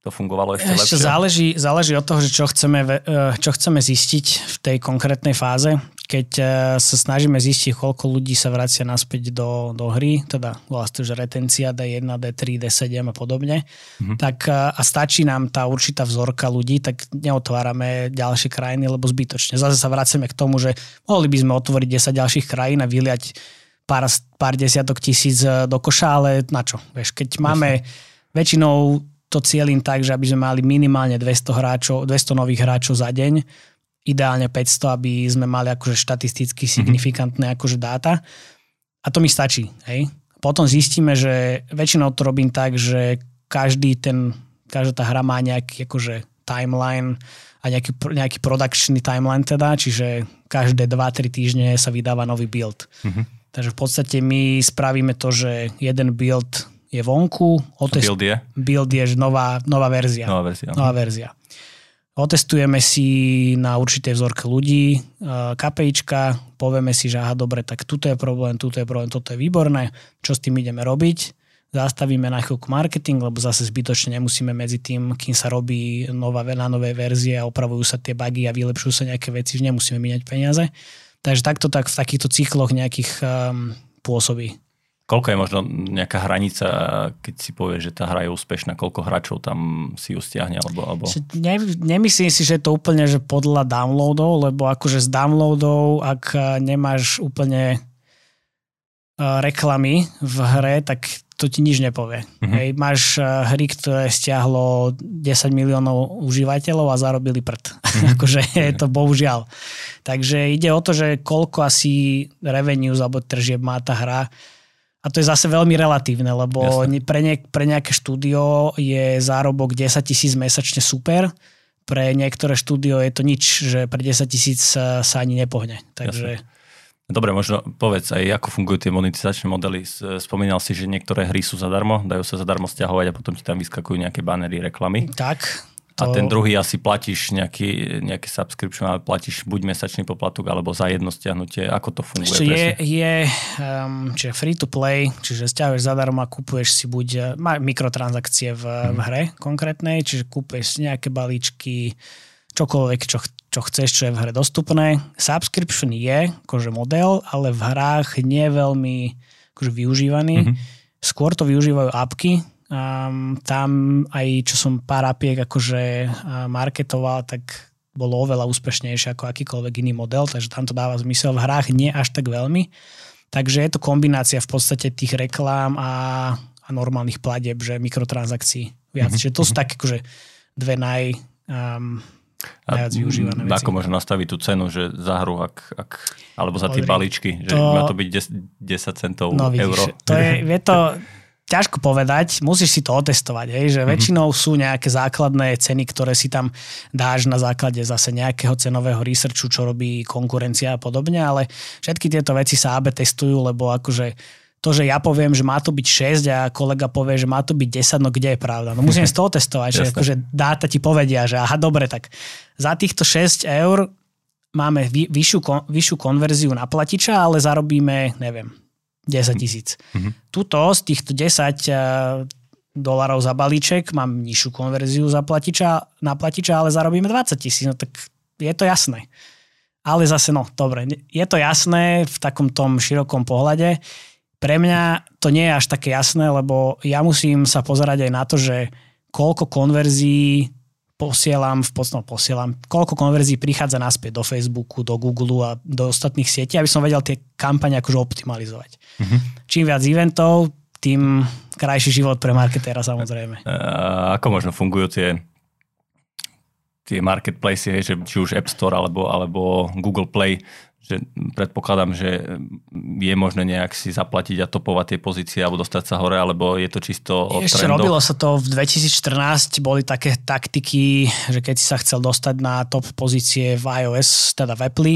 to fungovalo ešte, ešte lepšie? Záleží, záleží od toho, že čo chceme, e, čo chceme zistiť v tej konkrétnej fáze. Keď e, sa snažíme zistiť, koľko ľudí sa vracia naspäť do, do hry, teda vlastne, že retencia D1, D3, D7 a podobne, mm-hmm. tak e, a stačí nám tá určitá vzorka ľudí, tak neotvárame ďalšie krajiny, lebo zbytočne. Zase sa vraceme k tomu, že mohli by sme otvoriť 10 ďalších krajín a vyliať pár, pár desiatok tisíc e, do koša, ale na čo? Vieš, keď máme Jasne. väčšinou to cieľim tak, že aby sme mali minimálne 200, hráčov, 200 nových hráčov za deň, ideálne 500, aby sme mali akože štatisticky mhm. signifikantné mm-hmm. akože dáta. A to mi stačí. Hej? Potom zistíme, že väčšinou to robím tak, že každý ten, každá tá hra má nejaký akože timeline a nejaký, nejaký productionný timeline teda, čiže každé 2-3 týždne sa vydáva nový build. Mm-hmm. Takže v podstate my spravíme to, že jeden build je vonku. Otest... Build je? Build je nová, nová verzia. Nová verzia. Nová verzia. Otestujeme si na určité vzorke ľudí, KPIčka, povieme si, že aha, dobre, tak tuto je problém, tuto je problém, toto je výborné, čo s tým ideme robiť. Zastavíme na chvíľku marketing, lebo zase zbytočne nemusíme medzi tým, kým sa robí nová, na nové verzie a opravujú sa tie bugy a vylepšujú sa nejaké veci, že nemusíme míňať peniaze. Takže takto tak v takýchto cykloch nejakých um, pôsobí. Koľko je možno nejaká hranica, keď si povie, že tá hra je úspešná, koľko hráčov tam si ju stiahne? Alebo, alebo... Ne, nemyslím si, že je to úplne že podľa downloadov, lebo akože z downloadov, ak nemáš úplne reklamy v hre, tak to ti nič nepovie. Mm-hmm. Hej, máš hry, ktoré stiahlo 10 miliónov užívateľov a zarobili prd. Mm-hmm. akože je to bohužiaľ. Takže ide o to, že koľko asi revenues alebo tržieb má tá hra a to je zase veľmi relatívne, lebo pre, ne, pre nejaké štúdio je zárobok 10 tisíc mesačne super, pre niektoré štúdio je to nič, že pre 10 tisíc sa, sa ani nepohne. Takže... Jasne. Dobre, možno povedz aj, ako fungujú tie monetizačné modely. Spomínal si, že niektoré hry sú zadarmo, dajú sa zadarmo stiahovať a potom ti tam vyskakujú nejaké banery, reklamy. Tak, to... A ten druhý asi platíš nejaký, nejaký subscription, ale platíš buď mesačný poplatok, alebo za jedno stiahnutie. Ako to funguje? Ešte je, je um, čiže free to play, čiže stiahuješ zadarmo a kupuješ si buď eh, má mikrotransakcie v, hmm. v hre konkrétnej, čiže kúpuješ si nejaké balíčky, čokoľvek, čo, čo chceš, čo je v hre dostupné. Subscription je akože model, ale v hrách nie je veľmi akože využívaný. hmm Skôr to využívajú apky, Um, tam aj čo som pár apiek akože marketoval, tak bolo oveľa úspešnejšie ako akýkoľvek iný model, takže tam to dáva zmysel. V hrách nie až tak veľmi. Takže je to kombinácia v podstate tých reklám a, a normálnych platieb, že mikrotransakcií viac. Mm-hmm. Čiže to sú také akože dve naj, um, najviac využívané veci. Ako možno nastaviť tú cenu, že za hru, ak, ak, alebo za tie balíčky, že to, má to byť 10, 10 centov no, vidíš, euro. To je, je to, ťažko povedať, musíš si to otestovať, hej, že mm-hmm. väčšinou sú nejaké základné ceny, ktoré si tam dáš na základe zase nejakého cenového researchu, čo robí konkurencia a podobne, ale všetky tieto veci sa AB testujú, lebo akože to, že ja poviem, že má to byť 6 a kolega povie, že má to byť 10, no kde je pravda? No musím z toho testovať, že akože dáta ti povedia, že aha, dobre, tak za týchto 6 eur máme vyššiu, vyššiu konverziu na platiča, ale zarobíme, neviem, 10 tisíc. Mm-hmm. Tuto z týchto 10 eh, dolarov za balíček mám nižšiu konverziu za platiča, na platiča, ale zarobíme 20 tisíc. No tak je to jasné. Ale zase, no, dobre, je to jasné v takom tom širokom pohľade. Pre mňa to nie je až také jasné, lebo ja musím sa pozerať aj na to, že koľko konverzií posielam, v podstate no, posielam, koľko konverzií prichádza naspäť do Facebooku, do Google a do ostatných sietí, aby som vedel tie kampane akože optimalizovať. Mm-hmm. Čím viac eventov, tým krajší život pre marketéra samozrejme. A ako možno fungujú tie tie marketplace, že či už App Store alebo, alebo Google Play, že predpokladám, že je možné nejak si zaplatiť a topovať tie pozície alebo dostať sa hore, alebo je to čisto o Ešte trendoch? robilo sa to v 2014, boli také taktiky, že keď si sa chcel dostať na top pozície v iOS, teda v Apple,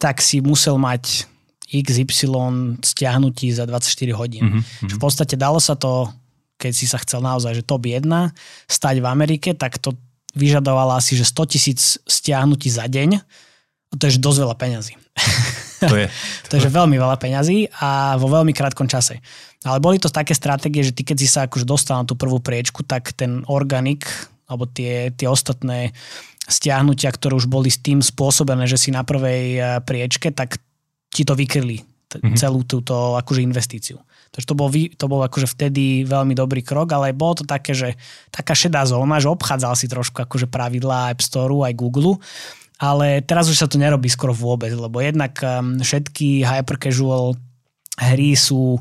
tak si musel mať XY stiahnutí za 24 hodín. Mm-hmm. v podstate dalo sa to, keď si sa chcel naozaj, že top 1 stať v Amerike, tak to vyžadovala asi, že 100 tisíc stiahnutí za deň a to je dosť veľa peňazí. To je. je veľmi veľa peňazí a vo veľmi krátkom čase. Ale boli to také stratégie, že ty keď si sa akože dostal na tú prvú priečku, tak ten organik alebo tie, tie ostatné stiahnutia, ktoré už boli s tým spôsobené, že si na prvej eh, priečke, tak ti to vykryli t- mm-hmm. celú túto akože investíciu. Takže to bol, to bol akože vtedy veľmi dobrý krok, ale bolo to také, že taká šedá zóna, že obchádzal si trošku akože pravidlá App Store aj Google, ale teraz už sa to nerobí skoro vôbec, lebo jednak ehm, všetky hyper casual hry sú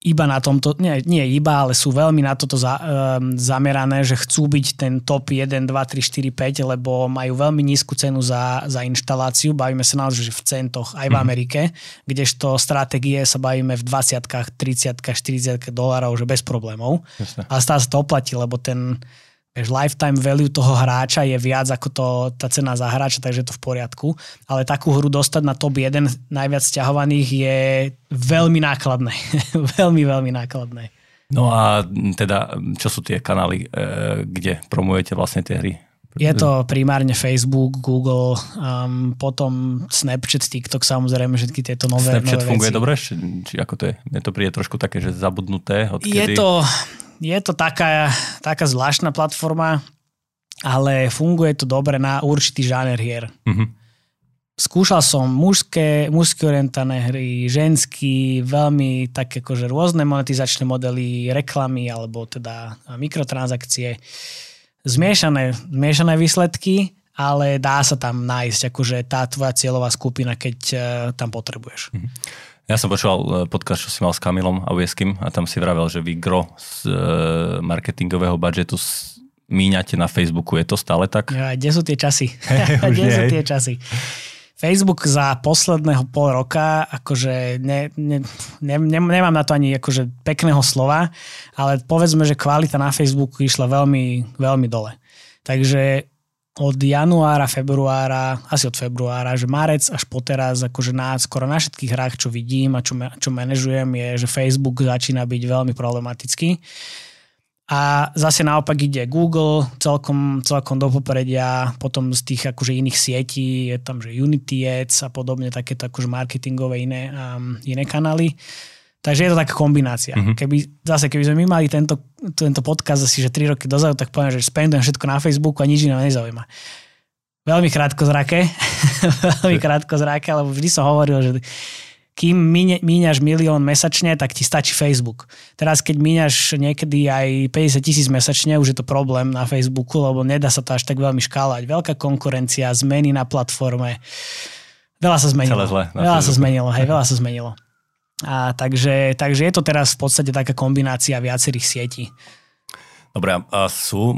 iba na tomto, nie, nie iba, ale sú veľmi na toto za, um, zamerané, že chcú byť ten top 1, 2, 3, 4, 5, lebo majú veľmi nízku cenu za, za inštaláciu. Bavíme sa naozaj v centoch aj v mhm. Amerike, mm-hmm. kdežto stratégie sa bavíme v 20 30 40 dolárov, že bez problémov. Jasne. Ale stále sa to oplatí, lebo ten, Vieš, lifetime value toho hráča je viac ako to, tá cena za hráča, takže je to v poriadku. Ale takú hru dostať na top 1 najviac stiahovaných je veľmi nákladné. veľmi, veľmi nákladné. No a teda, čo sú tie kanály, e, kde promujete vlastne tie hry? Je to primárne Facebook, Google, um, potom Snapchat, TikTok, samozrejme, všetky tieto nové Snapchat nové funguje veci. dobre? Či, či ako to je? Mne to príde trošku také, že zabudnuté. Odkedy... Je to, je to taká, taká zvláštna platforma, ale funguje to dobre na určitý žáner hier. Mm-hmm. Skúšal som mužské, mužské orientané hry, ženský, veľmi také akože rôzne monetizačné modely, reklamy alebo teda mikrotransakcie. Zmiešané, zmiešané výsledky, ale dá sa tam nájsť akože tá tvoja cieľová skupina, keď uh, tam potrebuješ. Mm-hmm. Ja som počúval e, podcast, čo si mal s Kamilom Aujeským a tam si vravel, že vy gro z e, marketingového budžetu míňate na Facebooku. Je to stále tak? Ja, kde sú tie časy? kde sú tie časy? Facebook za posledného pol roka, akože ne, ne, ne, ne, nemám na to ani akože pekného slova, ale povedzme, že kvalita na Facebooku išla veľmi, veľmi dole. Takže od januára, februára, asi od februára, že marec až po teraz, akože na, skoro na všetkých hrách, čo vidím a čo, čo manažujem, je, že Facebook začína byť veľmi problematický. A zase naopak ide Google celkom, celkom do popredia, potom z tých akože iných sietí je tam, že Unity Ads a podobne, takéto akože marketingové iné, um, iné kanály. Takže je to taká kombinácia. Mm-hmm. Keby, zase, keby sme my mali tento, tento podcast asi že 3 roky dozadu, tak poviem, že spendujem všetko na Facebooku a nič iné nezaujíma. Veľmi krátko zrake, veľmi krátko zrake, lebo vždy som hovoril, že kým míňaš milión mesačne, tak ti stačí Facebook. Teraz, keď míňaš niekedy aj 50 tisíc mesačne, už je to problém na Facebooku, lebo nedá sa to až tak veľmi škálať. Veľká konkurencia, zmeny na platforme. Veľa sa zmenilo. Celé zle veľa sa zmenilo, hej, veľa sa zmenilo. A takže, takže je to teraz v podstate taká kombinácia viacerých sietí. Dobre, a sú,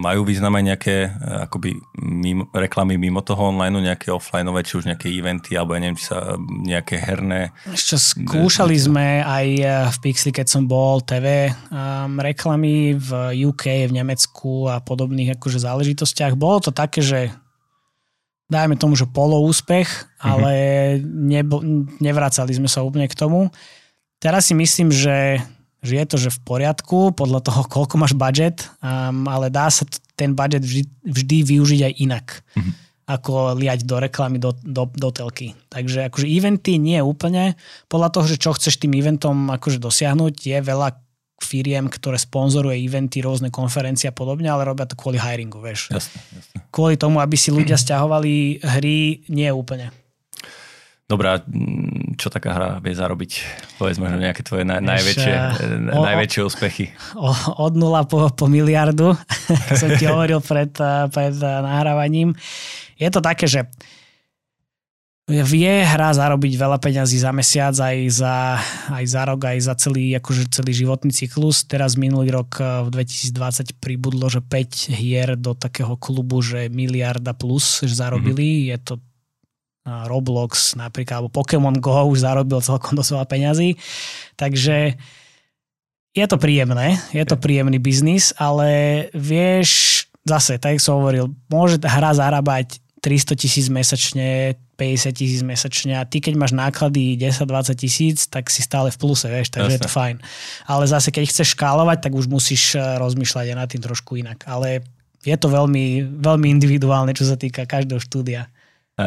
majú význam aj nejaké e, akoby mimo, reklamy mimo toho online, nejaké offlineové, či už nejaké eventy, alebo ja neviem, či sa nejaké herné... Ešte skúšali sme aj e, v Pixli, keď som bol, TV um, reklamy v UK, v Nemecku a podobných akože záležitostiach. Bolo to také, že dajme tomu, že poloúspech, mm-hmm. ale nebo, nevracali sme sa úplne k tomu. Teraz si myslím, že, že je to že v poriadku, podľa toho, koľko máš budget, um, ale dá sa ten budget vždy, vždy využiť aj inak. Mm-hmm ako liať do reklamy, do, do, do telky. Takže akože eventy nie úplne. Podľa toho, že čo chceš tým eventom akože dosiahnuť, je veľa firiem, ktoré sponzoruje eventy, rôzne konferencie a podobne, ale robia to kvôli hiringu, vieš. Jasne, jasne. Kvôli tomu, aby si ľudia stiahovali hry, nie úplne. Dobrá, čo taká hra vie zarobiť? Povedz možno nejaké tvoje najväčšie, eh, o, najväčšie úspechy. O, od nula po, po miliardu, som ti hovoril pred, eh, pred eh, nahrávaním. Je to také, že vie hra zarobiť veľa peňazí za mesiac, aj za, aj za rok, aj za celý, akože celý životný cyklus. Teraz minulý rok eh, v 2020 pribudlo, že 5 hier do takého klubu, že miliarda plus že zarobili. Mm-hmm. Je to eh, Roblox napríklad, alebo Pokémon Go už zarobil celkom dosť veľa peňazí. Takže je to príjemné, je to príjemný biznis, ale vieš, zase, tak som hovoril, môže hra zarábať 300 tisíc mesačne, 50 tisíc mesačne a ty keď máš náklady 10-20 tisíc, tak si stále v pluse, vieš, takže Jasne. je to fajn. Ale zase keď chceš škálovať, tak už musíš eh, rozmýšľať aj nad tým trošku inak. Ale je to veľmi, veľmi individuálne, čo sa týka každého štúdia.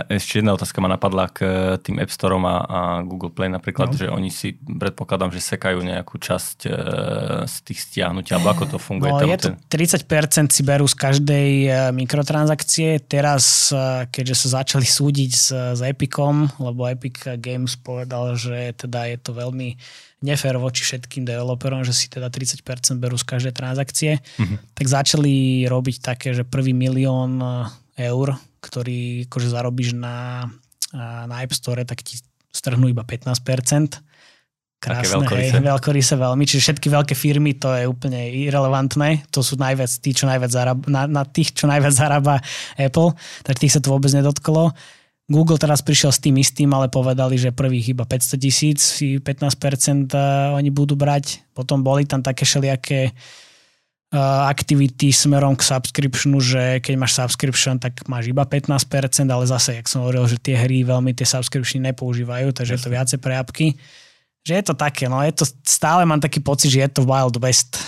Ešte jedna otázka ma napadla k e, tým App Storeom a, a Google Play napríklad, no. že oni si, predpokladám, že sekajú nejakú časť e, z tých stiahnutí, alebo ako to funguje? No tam je to 30% si berú z každej e, mikrotransakcie. Teraz, keďže sa začali súdiť s, s Epicom, lebo Epic Games povedal, že teda je to veľmi nefér voči všetkým developerom, že si teda 30% berú z každej transakcie, mm-hmm. tak začali robiť také, že prvý milión eur ktorý akože zarobíš na, na App Store, tak ti strhnú iba 15%. Krásne, hej, veľkoryse veľmi. Čiže všetky veľké firmy, to je úplne irrelevantné. To sú najviac tí, čo najviac zarába, na, na tých, čo najviac zarába Apple, tak tých sa to vôbec nedotklo. Google teraz prišiel s tým istým, ale povedali, že prvých iba 500 tisíc, 15% oni budú brať. Potom boli tam také všelijaké aktivity smerom k subscriptionu, že keď máš subscription, tak máš iba 15%, ale zase, jak som hovoril, že tie hry veľmi tie subscriptiony nepoužívajú, takže Jasne. je to viacej pre apky. Že je to také, no je to, stále mám taký pocit, že je to Wild West.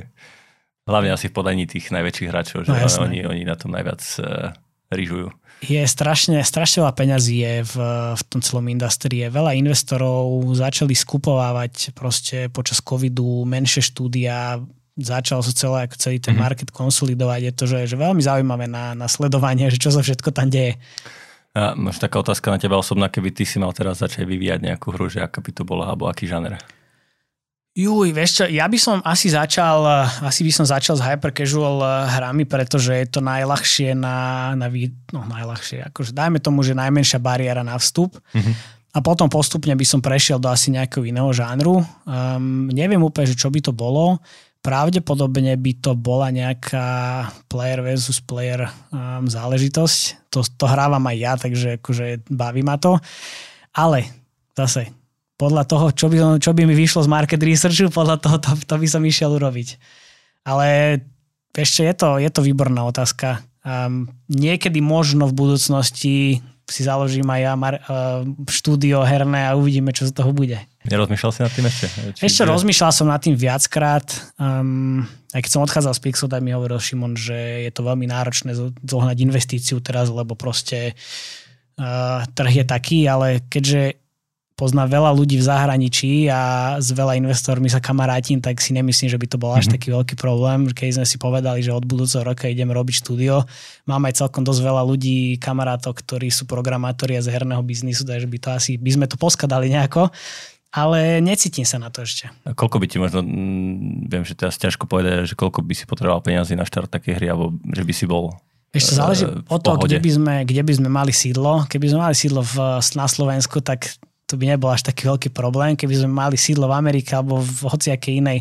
Hlavne asi v podaní tých najväčších hráčov, že no, oni, oni na tom najviac uh, rýžujú. Je strašne, strašne veľa peňazí je v, v tom celom industrii. Veľa investorov začali skupovávať proste počas covidu menšie štúdia, začal sa celé, ako celý ten mhm. market konsolidovať. Je to, že, že veľmi zaujímavé na, na sledovanie, že čo sa všetko tam deje. A možno taká otázka na teba osobná, keby ty si mal teraz začať vyvíjať nejakú hru, že aká by to bola, alebo aký žáner? Juj, vieš čo, ja by som asi začal, asi by som začal s hyper casual hrami, pretože je to najľahšie na, na no najľahšie, akože dajme tomu, že najmenšia bariéra na vstup. Mm-hmm. A potom postupne by som prešiel do asi nejakého iného žánru. Um, neviem úplne, že čo by to bolo pravdepodobne by to bola nejaká player versus player um, záležitosť. To, to hrávam aj ja, takže akože baví ma to. Ale zase, podľa toho, čo by, čo by mi vyšlo z market researchu, podľa toho to, to by som išiel urobiť. Ale ešte je to, je to výborná otázka. Um, niekedy možno v budúcnosti si založím aj ja mar, uh, štúdio herné a uvidíme, čo z toho bude. Nerozmýšľal si nad tým ešte? Či ešte kde... rozmýšľal som nad tým viackrát. Um, aj keď som odchádzal z Pixel, tak mi hovoril Šimon, že je to veľmi náročné zohnať investíciu teraz, lebo proste uh, trh je taký, ale keďže pozná veľa ľudí v zahraničí a s veľa investormi sa kamarátim, tak si nemyslím, že by to bol až mm-hmm. taký veľký problém. Keď sme si povedali, že od budúceho roka ideme robiť štúdio, mám aj celkom dosť veľa ľudí, kamarátov, ktorí sú programátori a z herného biznisu, takže by to asi, by sme to poskadali nejako ale necítim sa na to ešte. A koľko by ti možno, mm, viem, že teraz ťažko povedať, že koľko by si potreboval peniazy na štart také hry, alebo že by si bol ešte záleží e, od toho, kde by, sme, kde by sme mali sídlo. Keby sme mali sídlo v, na Slovensku, tak to by nebol až taký veľký problém. Keby sme mali sídlo v Amerike alebo v hociakej inej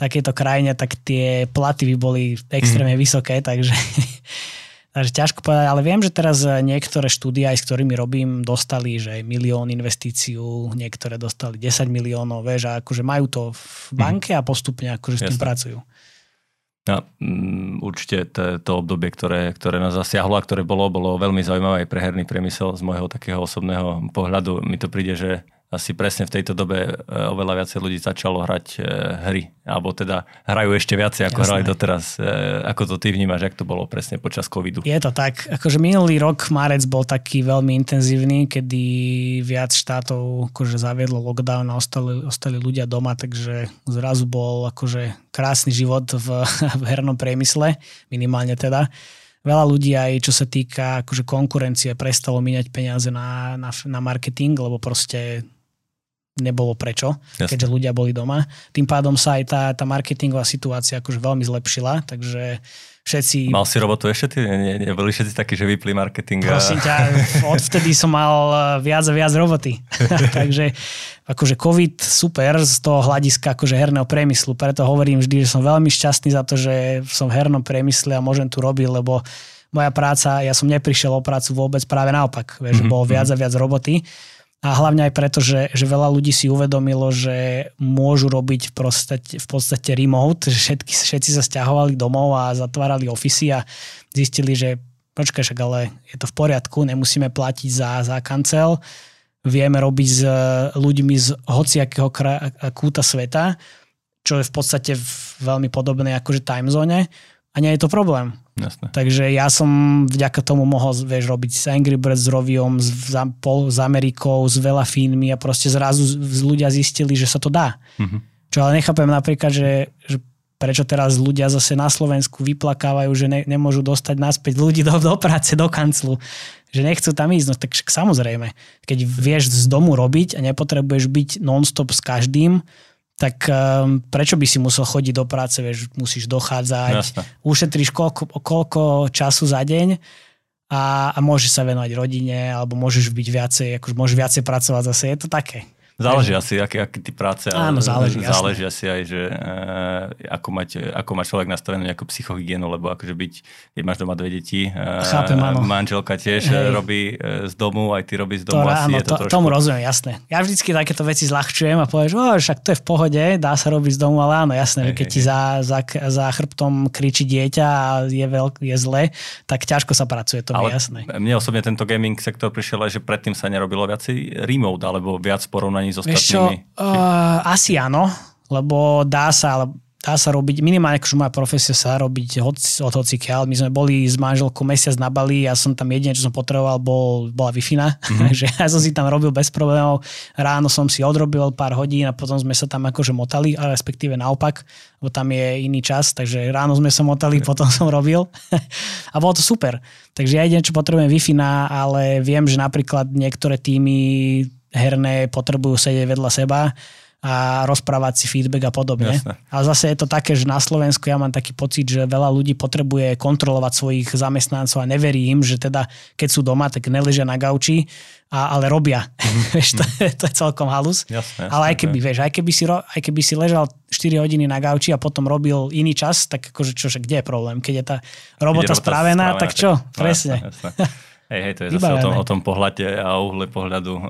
takejto krajine, tak tie platy by boli extrémne mm. vysoké, takže, takže ťažko povedať. Ale viem, že teraz niektoré štúdia, aj s ktorými robím, dostali, že milión investíciu, niektoré dostali 10 miliónov, vieš, a akože majú to v mhm. banke a postupne akože s tým pracujú. No, mm, určite to, to obdobie, ktoré, ktoré nás zasiahlo a ktoré bolo, bolo veľmi zaujímavé aj pre herný priemysel z môjho takého osobného pohľadu. Mi to príde, že asi presne v tejto dobe e, oveľa viacej ľudí začalo hrať e, hry, alebo teda hrajú ešte viacej, ako Jasné. hrali doteraz. E, ako to ty vnímaš, jak to bolo presne počas covidu? Je to tak, akože minulý rok, marec bol taký veľmi intenzívny, kedy viac štátov akože zaviedlo lockdown a ostali, ostali ľudia doma, takže zrazu bol akože krásny život v, v hernom priemysle, minimálne teda veľa ľudí aj čo sa týka akože konkurencie prestalo míňať peniaze na, na, na marketing, lebo proste nebolo prečo, Jasne. keďže ľudia boli doma. Tým pádom sa aj tá, tá marketingová situácia akože veľmi zlepšila, takže všetci... Mal si robotu ešte? Ty? Nie, nie, boli všetci takí, že vypli marketing. A... Prosím ťa, odvtedy som mal eh, viac a viac roboty. takže akože COVID super z toho hľadiska akože herného priemyslu, preto hovorím vždy, že som veľmi šťastný za to, že som v hernom priemysle a môžem tu robiť, lebo moja práca, ja som neprišiel o prácu vôbec, práve naopak, vieš, mm-hmm. bolo viac a viac roboty a hlavne aj preto, že, že veľa ľudí si uvedomilo, že môžu robiť v podstate, v podstate remote, že všetky, všetci sa stiahovali domov a zatvárali ofisy a zistili, že počkaj, však ale je to v poriadku, nemusíme platiť za, za kancel, vieme robiť s ľuďmi z hociakého kúta sveta, čo je v podstate veľmi podobné akože time zone a nie je to problém. Jasne. Takže ja som vďaka tomu mohol vieš, robiť s Angry Birds, s Roviom, s, s Amerikou, s veľa Fínmi a proste zrazu ľudia zistili, že sa to dá. Mm-hmm. Čo ale nechápem napríklad, že, že prečo teraz ľudia zase na Slovensku vyplakávajú, že ne, nemôžu dostať naspäť ľudí do, do práce, do kanclu, že nechcú tam ísť. No tak samozrejme, keď vieš z domu robiť a nepotrebuješ byť non-stop s každým, tak um, prečo by si musel chodiť do práce, vieš, musíš dochádzať, Jasne. ušetríš koľko, koľko času za deň a, a môžeš sa venovať rodine, alebo môžeš byť viacej, akože môžeš viacej pracovať zase, je to také. Záleží asi, aké, aké ty práce. Áno, záleží. Záleží jasné. asi aj, že e, ako, mať, ako má človek nastavenú nejakú psychohygienu, lebo akože byť, keď máš doma dve deti, e, Chápem, áno. manželka tiež Hej. robí e, z domu, aj ty robíš z domu. To, asi áno, je to, to trošku... tomu rozumiem, jasné. Ja vždycky takéto veci zľahčujem a povieš, že však to je v pohode, dá sa robiť z domu, ale áno, jasné, hej, že keď hej, ti za, za, za chrbtom kričí dieťa a je, veľk, je zle, tak ťažko sa pracuje, to ale je jasné. Mne osobne tento gaming sektor prišiel aj, že predtým sa nerobilo viacej remote alebo viac porovnaní s ostatnými. Uh, asi áno, lebo dá sa, ale dá sa robiť, minimálne akože moja profesia sa robiť hoc, od hocikiaľ. My sme boli s manželkou mesiac na Bali a som tam jediné, čo som potreboval, bol, bola wi mm-hmm. takže ja som si tam robil bez problémov. Ráno som si odrobil pár hodín a potom sme sa tam akože motali, a respektíve naopak, lebo tam je iný čas, takže ráno sme sa motali, okay. potom som robil a bolo to super. Takže ja jediné, čo potrebujem wi ale viem, že napríklad niektoré týmy herné potrebujú sedieť vedľa seba a rozprávať si feedback a podobne. Jasne. Ale zase je to také, že na Slovensku ja mám taký pocit, že veľa ľudí potrebuje kontrolovať svojich zamestnancov a neverí im, že teda keď sú doma, tak neležia na gauči, a, ale robia. Vieš, to, je, to je celkom halus. Jasne, ale aj keby, vieš, aj keby, si, aj keby si ležal 4 hodiny na gauči a potom robil iný čas, tak akože čo, že kde je problém? Keď je tá robota, robota spravená, spravená, tak čo? Tak, Presne. Jasne, jasne. Hej, hej, to je zase o tom, o tom pohľade a uhle pohľadu uh,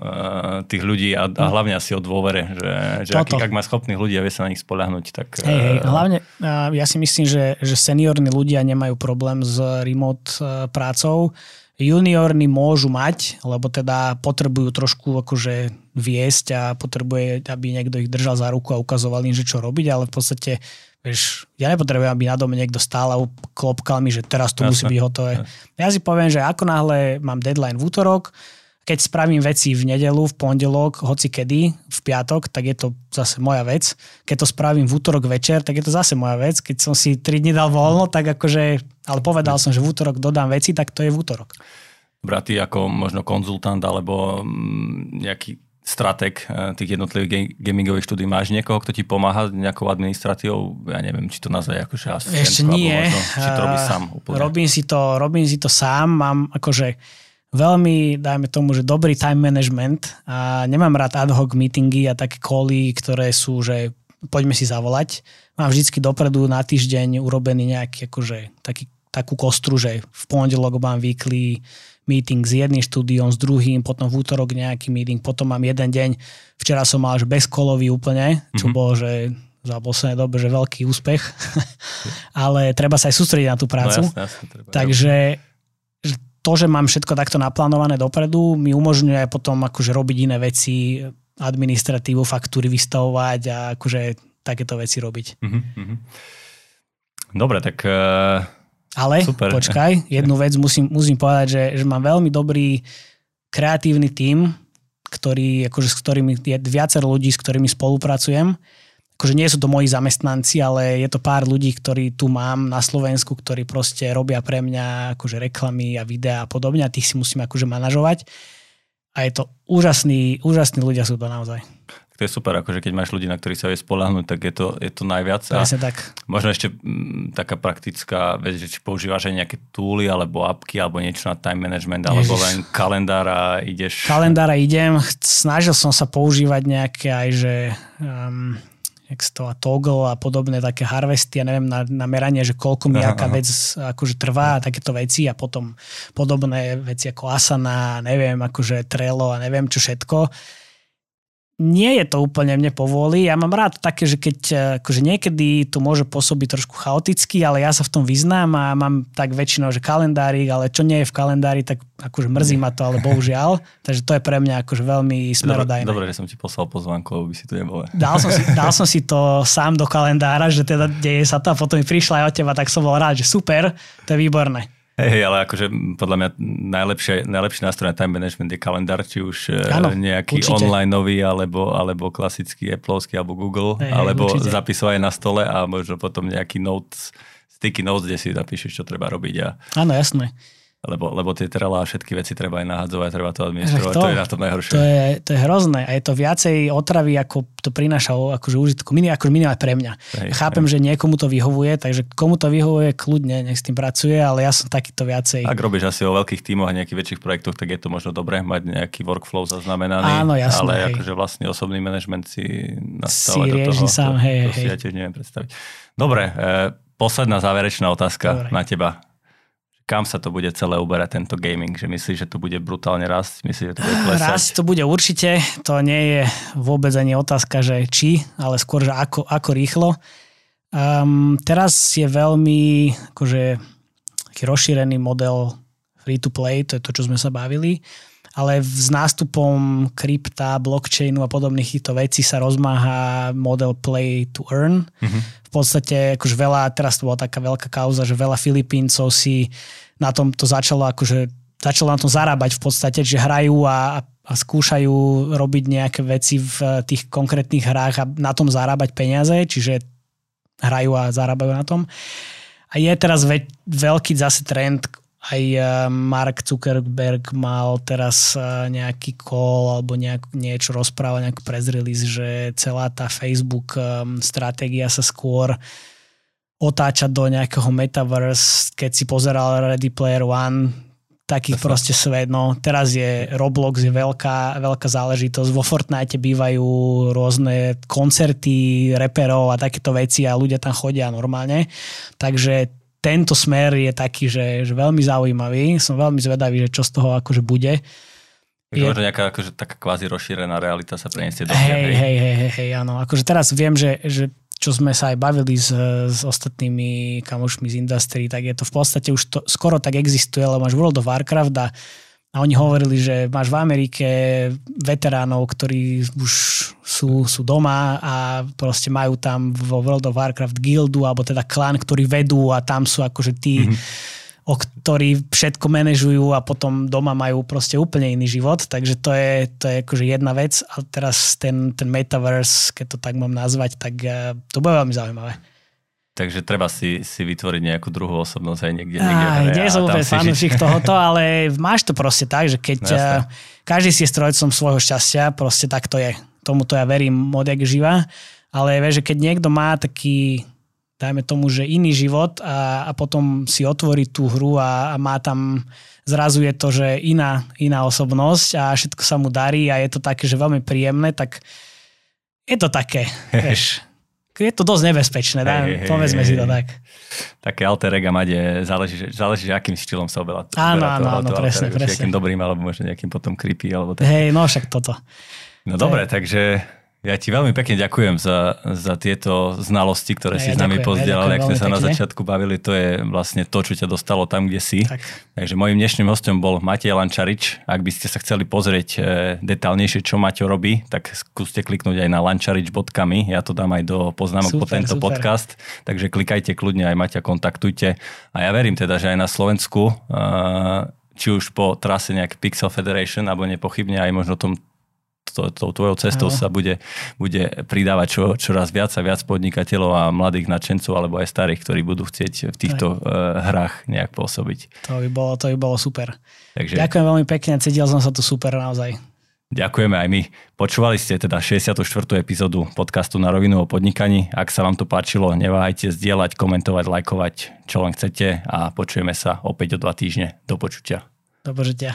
tých ľudí a, a hlavne asi o dôvere, že, že ak, ak má schopných ľudí a vie sa na nich spoľahnúť, tak... Hej, hej, uh, hlavne uh, ja si myslím, že, že seniorní ľudia nemajú problém s remote uh, prácou. Juniorní môžu mať, lebo teda potrebujú trošku akože viesť a potrebuje, aby niekto ich držal za ruku a ukazoval im, že čo robiť, ale v podstate Vieš, ja nepotrebujem, aby na dome niekto stál a klopkal mi, že teraz to Jasne. musí byť hotové. Jasne. Ja si poviem, že ako náhle mám deadline v útorok, keď spravím veci v nedelu, v pondelok, hoci kedy, v piatok, tak je to zase moja vec. Keď to spravím v útorok večer, tak je to zase moja vec. Keď som si 3 dní dal voľno, tak akože, ale povedal som, že v útorok dodám veci, tak to je v útorok. Bratý ako možno konzultant alebo mm, nejaký stratek eh, tých jednotlivých gamingových štúdí. Máš niekoho, kto ti pomáha nejakou administratívou? Ja neviem, či to nazve akože Ešte nie. Možno, či to robíš sám úplne. Robím si to, robím si to sám. Mám akože veľmi, dajme tomu, že dobrý time management a nemám rád ad hoc meetingy a také koly, ktoré sú, že poďme si zavolať. Mám vždycky dopredu na týždeň urobený nejaký akože taký, takú kostru, že v pondelok mám weekly meeting s jedným štúdiom, s druhým, potom v útorok nejaký meeting, potom mám jeden deň. Včera som mal až bezkolový úplne, čo mm-hmm. bolo, že za posledné dobe, že veľký úspech. Ale treba sa aj sústrediť na tú prácu. No, jasne, jasne, treba, Takže to, že mám všetko takto naplánované dopredu, mi umožňuje potom akože robiť iné veci, administratívu, faktúry vystavovať a akože takéto veci robiť. Mm-hmm. Dobre, tak uh ale Super. počkaj, jednu vec musím, musím povedať, že, že mám veľmi dobrý kreatívny tím, ktorý, akože, s ktorými je viacero ľudí, s ktorými spolupracujem. Akože nie sú to moji zamestnanci, ale je to pár ľudí, ktorí tu mám na Slovensku, ktorí proste robia pre mňa akože reklamy a videá a podobne a tých si musím akože manažovať. A je to úžasný, úžasní ľudia sú to naozaj to je super, akože keď máš ľudí, na ktorých sa vie spolahnuť, tak je to, je to najviac. Presne tak. Možno ešte m, mm, taká praktická vec, že či používaš aj nejaké túly, alebo apky, alebo niečo na time management, Ježiš. alebo len kalendár a ideš... Kalendára idem, snažil som sa používať nejaké aj, že um, jak to, toggle a podobné také harvesty, ja neviem, na, na meranie, že koľko mi aká vec akože trvá a takéto veci a potom podobné veci ako Asana, neviem, akože Trello a neviem čo všetko nie je to úplne mne povôli. Ja mám rád také, že keď eh, akože niekedy to môže pôsobiť trošku chaoticky, ale ja sa v tom vyznám a mám tak väčšinou, že kalendári, ale čo nie je v kalendári, tak akože mrzí ma to, ale bohužiaľ. Takže to je pre mňa akože veľmi smerodajné. Dobre, dobre že som ti poslal pozvánku, aby si to nebolo. Dal som, si, dal som si to sám do kalendára, že teda deje sa to a potom mi prišla aj od teba, tak som bol rád, že super, to je výborné. Hej, ale akože podľa mňa najlepšie, najlepší nástroj na time management je kalendár, či už ano, e, nejaký určite. online nový, alebo, alebo klasický Appleovský, alebo Google, hej, alebo zapisovať na stole a možno potom nejaký notes, sticky notes, kde si napíšeš, čo treba robiť. A... Áno, jasné lebo, lebo tie trela a všetky veci treba aj nahadzovať, treba to administrovať, to, to je na tom najhoršie. To je, to je hrozné a je to viacej otravy, ako to prináša akože užitku, akože minimálne pre mňa. Hej, Chápem, hej. že niekomu to vyhovuje, takže komu to vyhovuje, kľudne, nech s tým pracuje, ale ja som takýto viacej. Ak robíš asi o veľkých tímoch a nejakých väčších projektoch, tak je to možno dobré mať nejaký workflow zaznamenaný. Áno, jasné, ale hej. akože vlastne osobný manažment si nastavovať si do toho, sám, hej, to, to hej. si ja tiež neviem predstaviť. Dobre, e, posledná záverečná otázka Dobre. na teba kam sa to bude celé uberať tento gaming? Že myslíš, že to bude brutálne rásť? Myslíš, že to bude klesať? Rásť to bude určite. To nie je vôbec ani otázka, že či, ale skôr, že ako, ako rýchlo. Um, teraz je veľmi akože, rozšírený model free to play, to je to, čo sme sa bavili ale s nástupom krypta, blockchainu a podobných týchto vecí sa rozmáha model play to earn. Mm-hmm. V podstate akože veľa, teraz to bola taká veľká kauza, že veľa Filipíncov si na tom to začalo akože začalo na tom zarábať v podstate, že hrajú a, a skúšajú robiť nejaké veci v tých konkrétnych hrách a na tom zarábať peniaze, čiže hrajú a zarábajú na tom. A je teraz ve- veľký zase trend aj eh, Mark Zuckerberg mal teraz eh, nejaký call alebo nejak, niečo rozprával, nejaký press release, že celá tá Facebook eh, stratégia sa skôr otáča do nejakého metaverse, keď si pozeral Ready Player One, takých Jasne. proste svet. No, teraz je Roblox, je veľká, veľká záležitosť. Vo Fortnite bývajú rôzne koncerty reperov a takéto veci a ľudia tam chodia normálne. Takže tento smer je taký, že, že veľmi zaujímavý. Som veľmi zvedavý, že čo z toho akože bude. Je... Možno nejaká akože, taká kvázi rozšírená realita sa preniesie do hej, hej, hej, hej, hej, áno. Akože teraz viem, že, že čo sme sa aj bavili s, s ostatnými kamošmi z industry, tak je to v podstate už to skoro tak existuje, lebo máš World of Warcraft a a oni hovorili, že máš v Amerike veteránov, ktorí už sú, sú doma a proste majú tam vo World of Warcraft guildu, alebo teda klan, ktorý vedú a tam sú akože tí, mm-hmm. o ktorí všetko manažujú a potom doma majú proste úplne iný život. Takže to je, to je akože jedna vec. A teraz ten, ten metaverse, keď to tak mám nazvať, tak eh, to bude veľmi zaujímavé. Takže treba si, si vytvoriť nejakú druhú osobnosť aj niekde. niekde Aj, nie som úplne fanúšik tohoto, ale máš to proste tak, že keď no, každý si je strojcom svojho šťastia, proste tak to je. Tomuto ja verím odjak živa. Ale vieš, že keď niekto má taký, dajme tomu, že iný život a, a potom si otvorí tú hru a, a má tam zrazu je to, že iná, iná osobnosť a všetko sa mu darí a je to také, že veľmi príjemné, tak je to také, vieš je to dosť nebezpečné, dá, hey, povedzme hey, si to tak. Také alter ega mať je, záleží, záleží, akým štýlom sa oberá. Áno, áno, áno, presne, presne. Nejakým dobrým, alebo možno nejakým potom creepy, alebo tak. Hej, no však toto. No dobre, takže ja ti veľmi pekne ďakujem za, za tieto znalosti, ktoré ja, si s nami pozdielal. Ja ak sme sa pekne. na začiatku bavili, to je vlastne to, čo ťa dostalo tam, kde si. Tak. Takže mojim dnešným hostom bol Matej Lančarič. Ak by ste sa chceli pozrieť e, detálnejšie, čo Maťo robí, tak skúste kliknúť aj na lančarič.me. Ja to dám aj do poznámok super, po tento super. podcast. Takže klikajte kľudne, aj Maťa kontaktujte. A ja verím teda, že aj na Slovensku či už po trase nejak Pixel Federation, alebo nepochybne aj možno tom to, tou tvojou cestou Aho. sa bude, bude pridávať čo, čoraz viac a viac podnikateľov a mladých nadšencov alebo aj starých, ktorí budú chcieť v týchto uh, hrách nejak pôsobiť. To by bolo, to by bolo super. Takže... Ďakujem veľmi pekne, cítil som sa tu super naozaj. Ďakujeme aj my. Počúvali ste teda 64. epizódu podcastu na rovinu o podnikaní. Ak sa vám to páčilo, neváhajte zdieľať, komentovať, lajkovať, čo len chcete a počujeme sa opäť o dva týždne. Do počutia. Do počutia.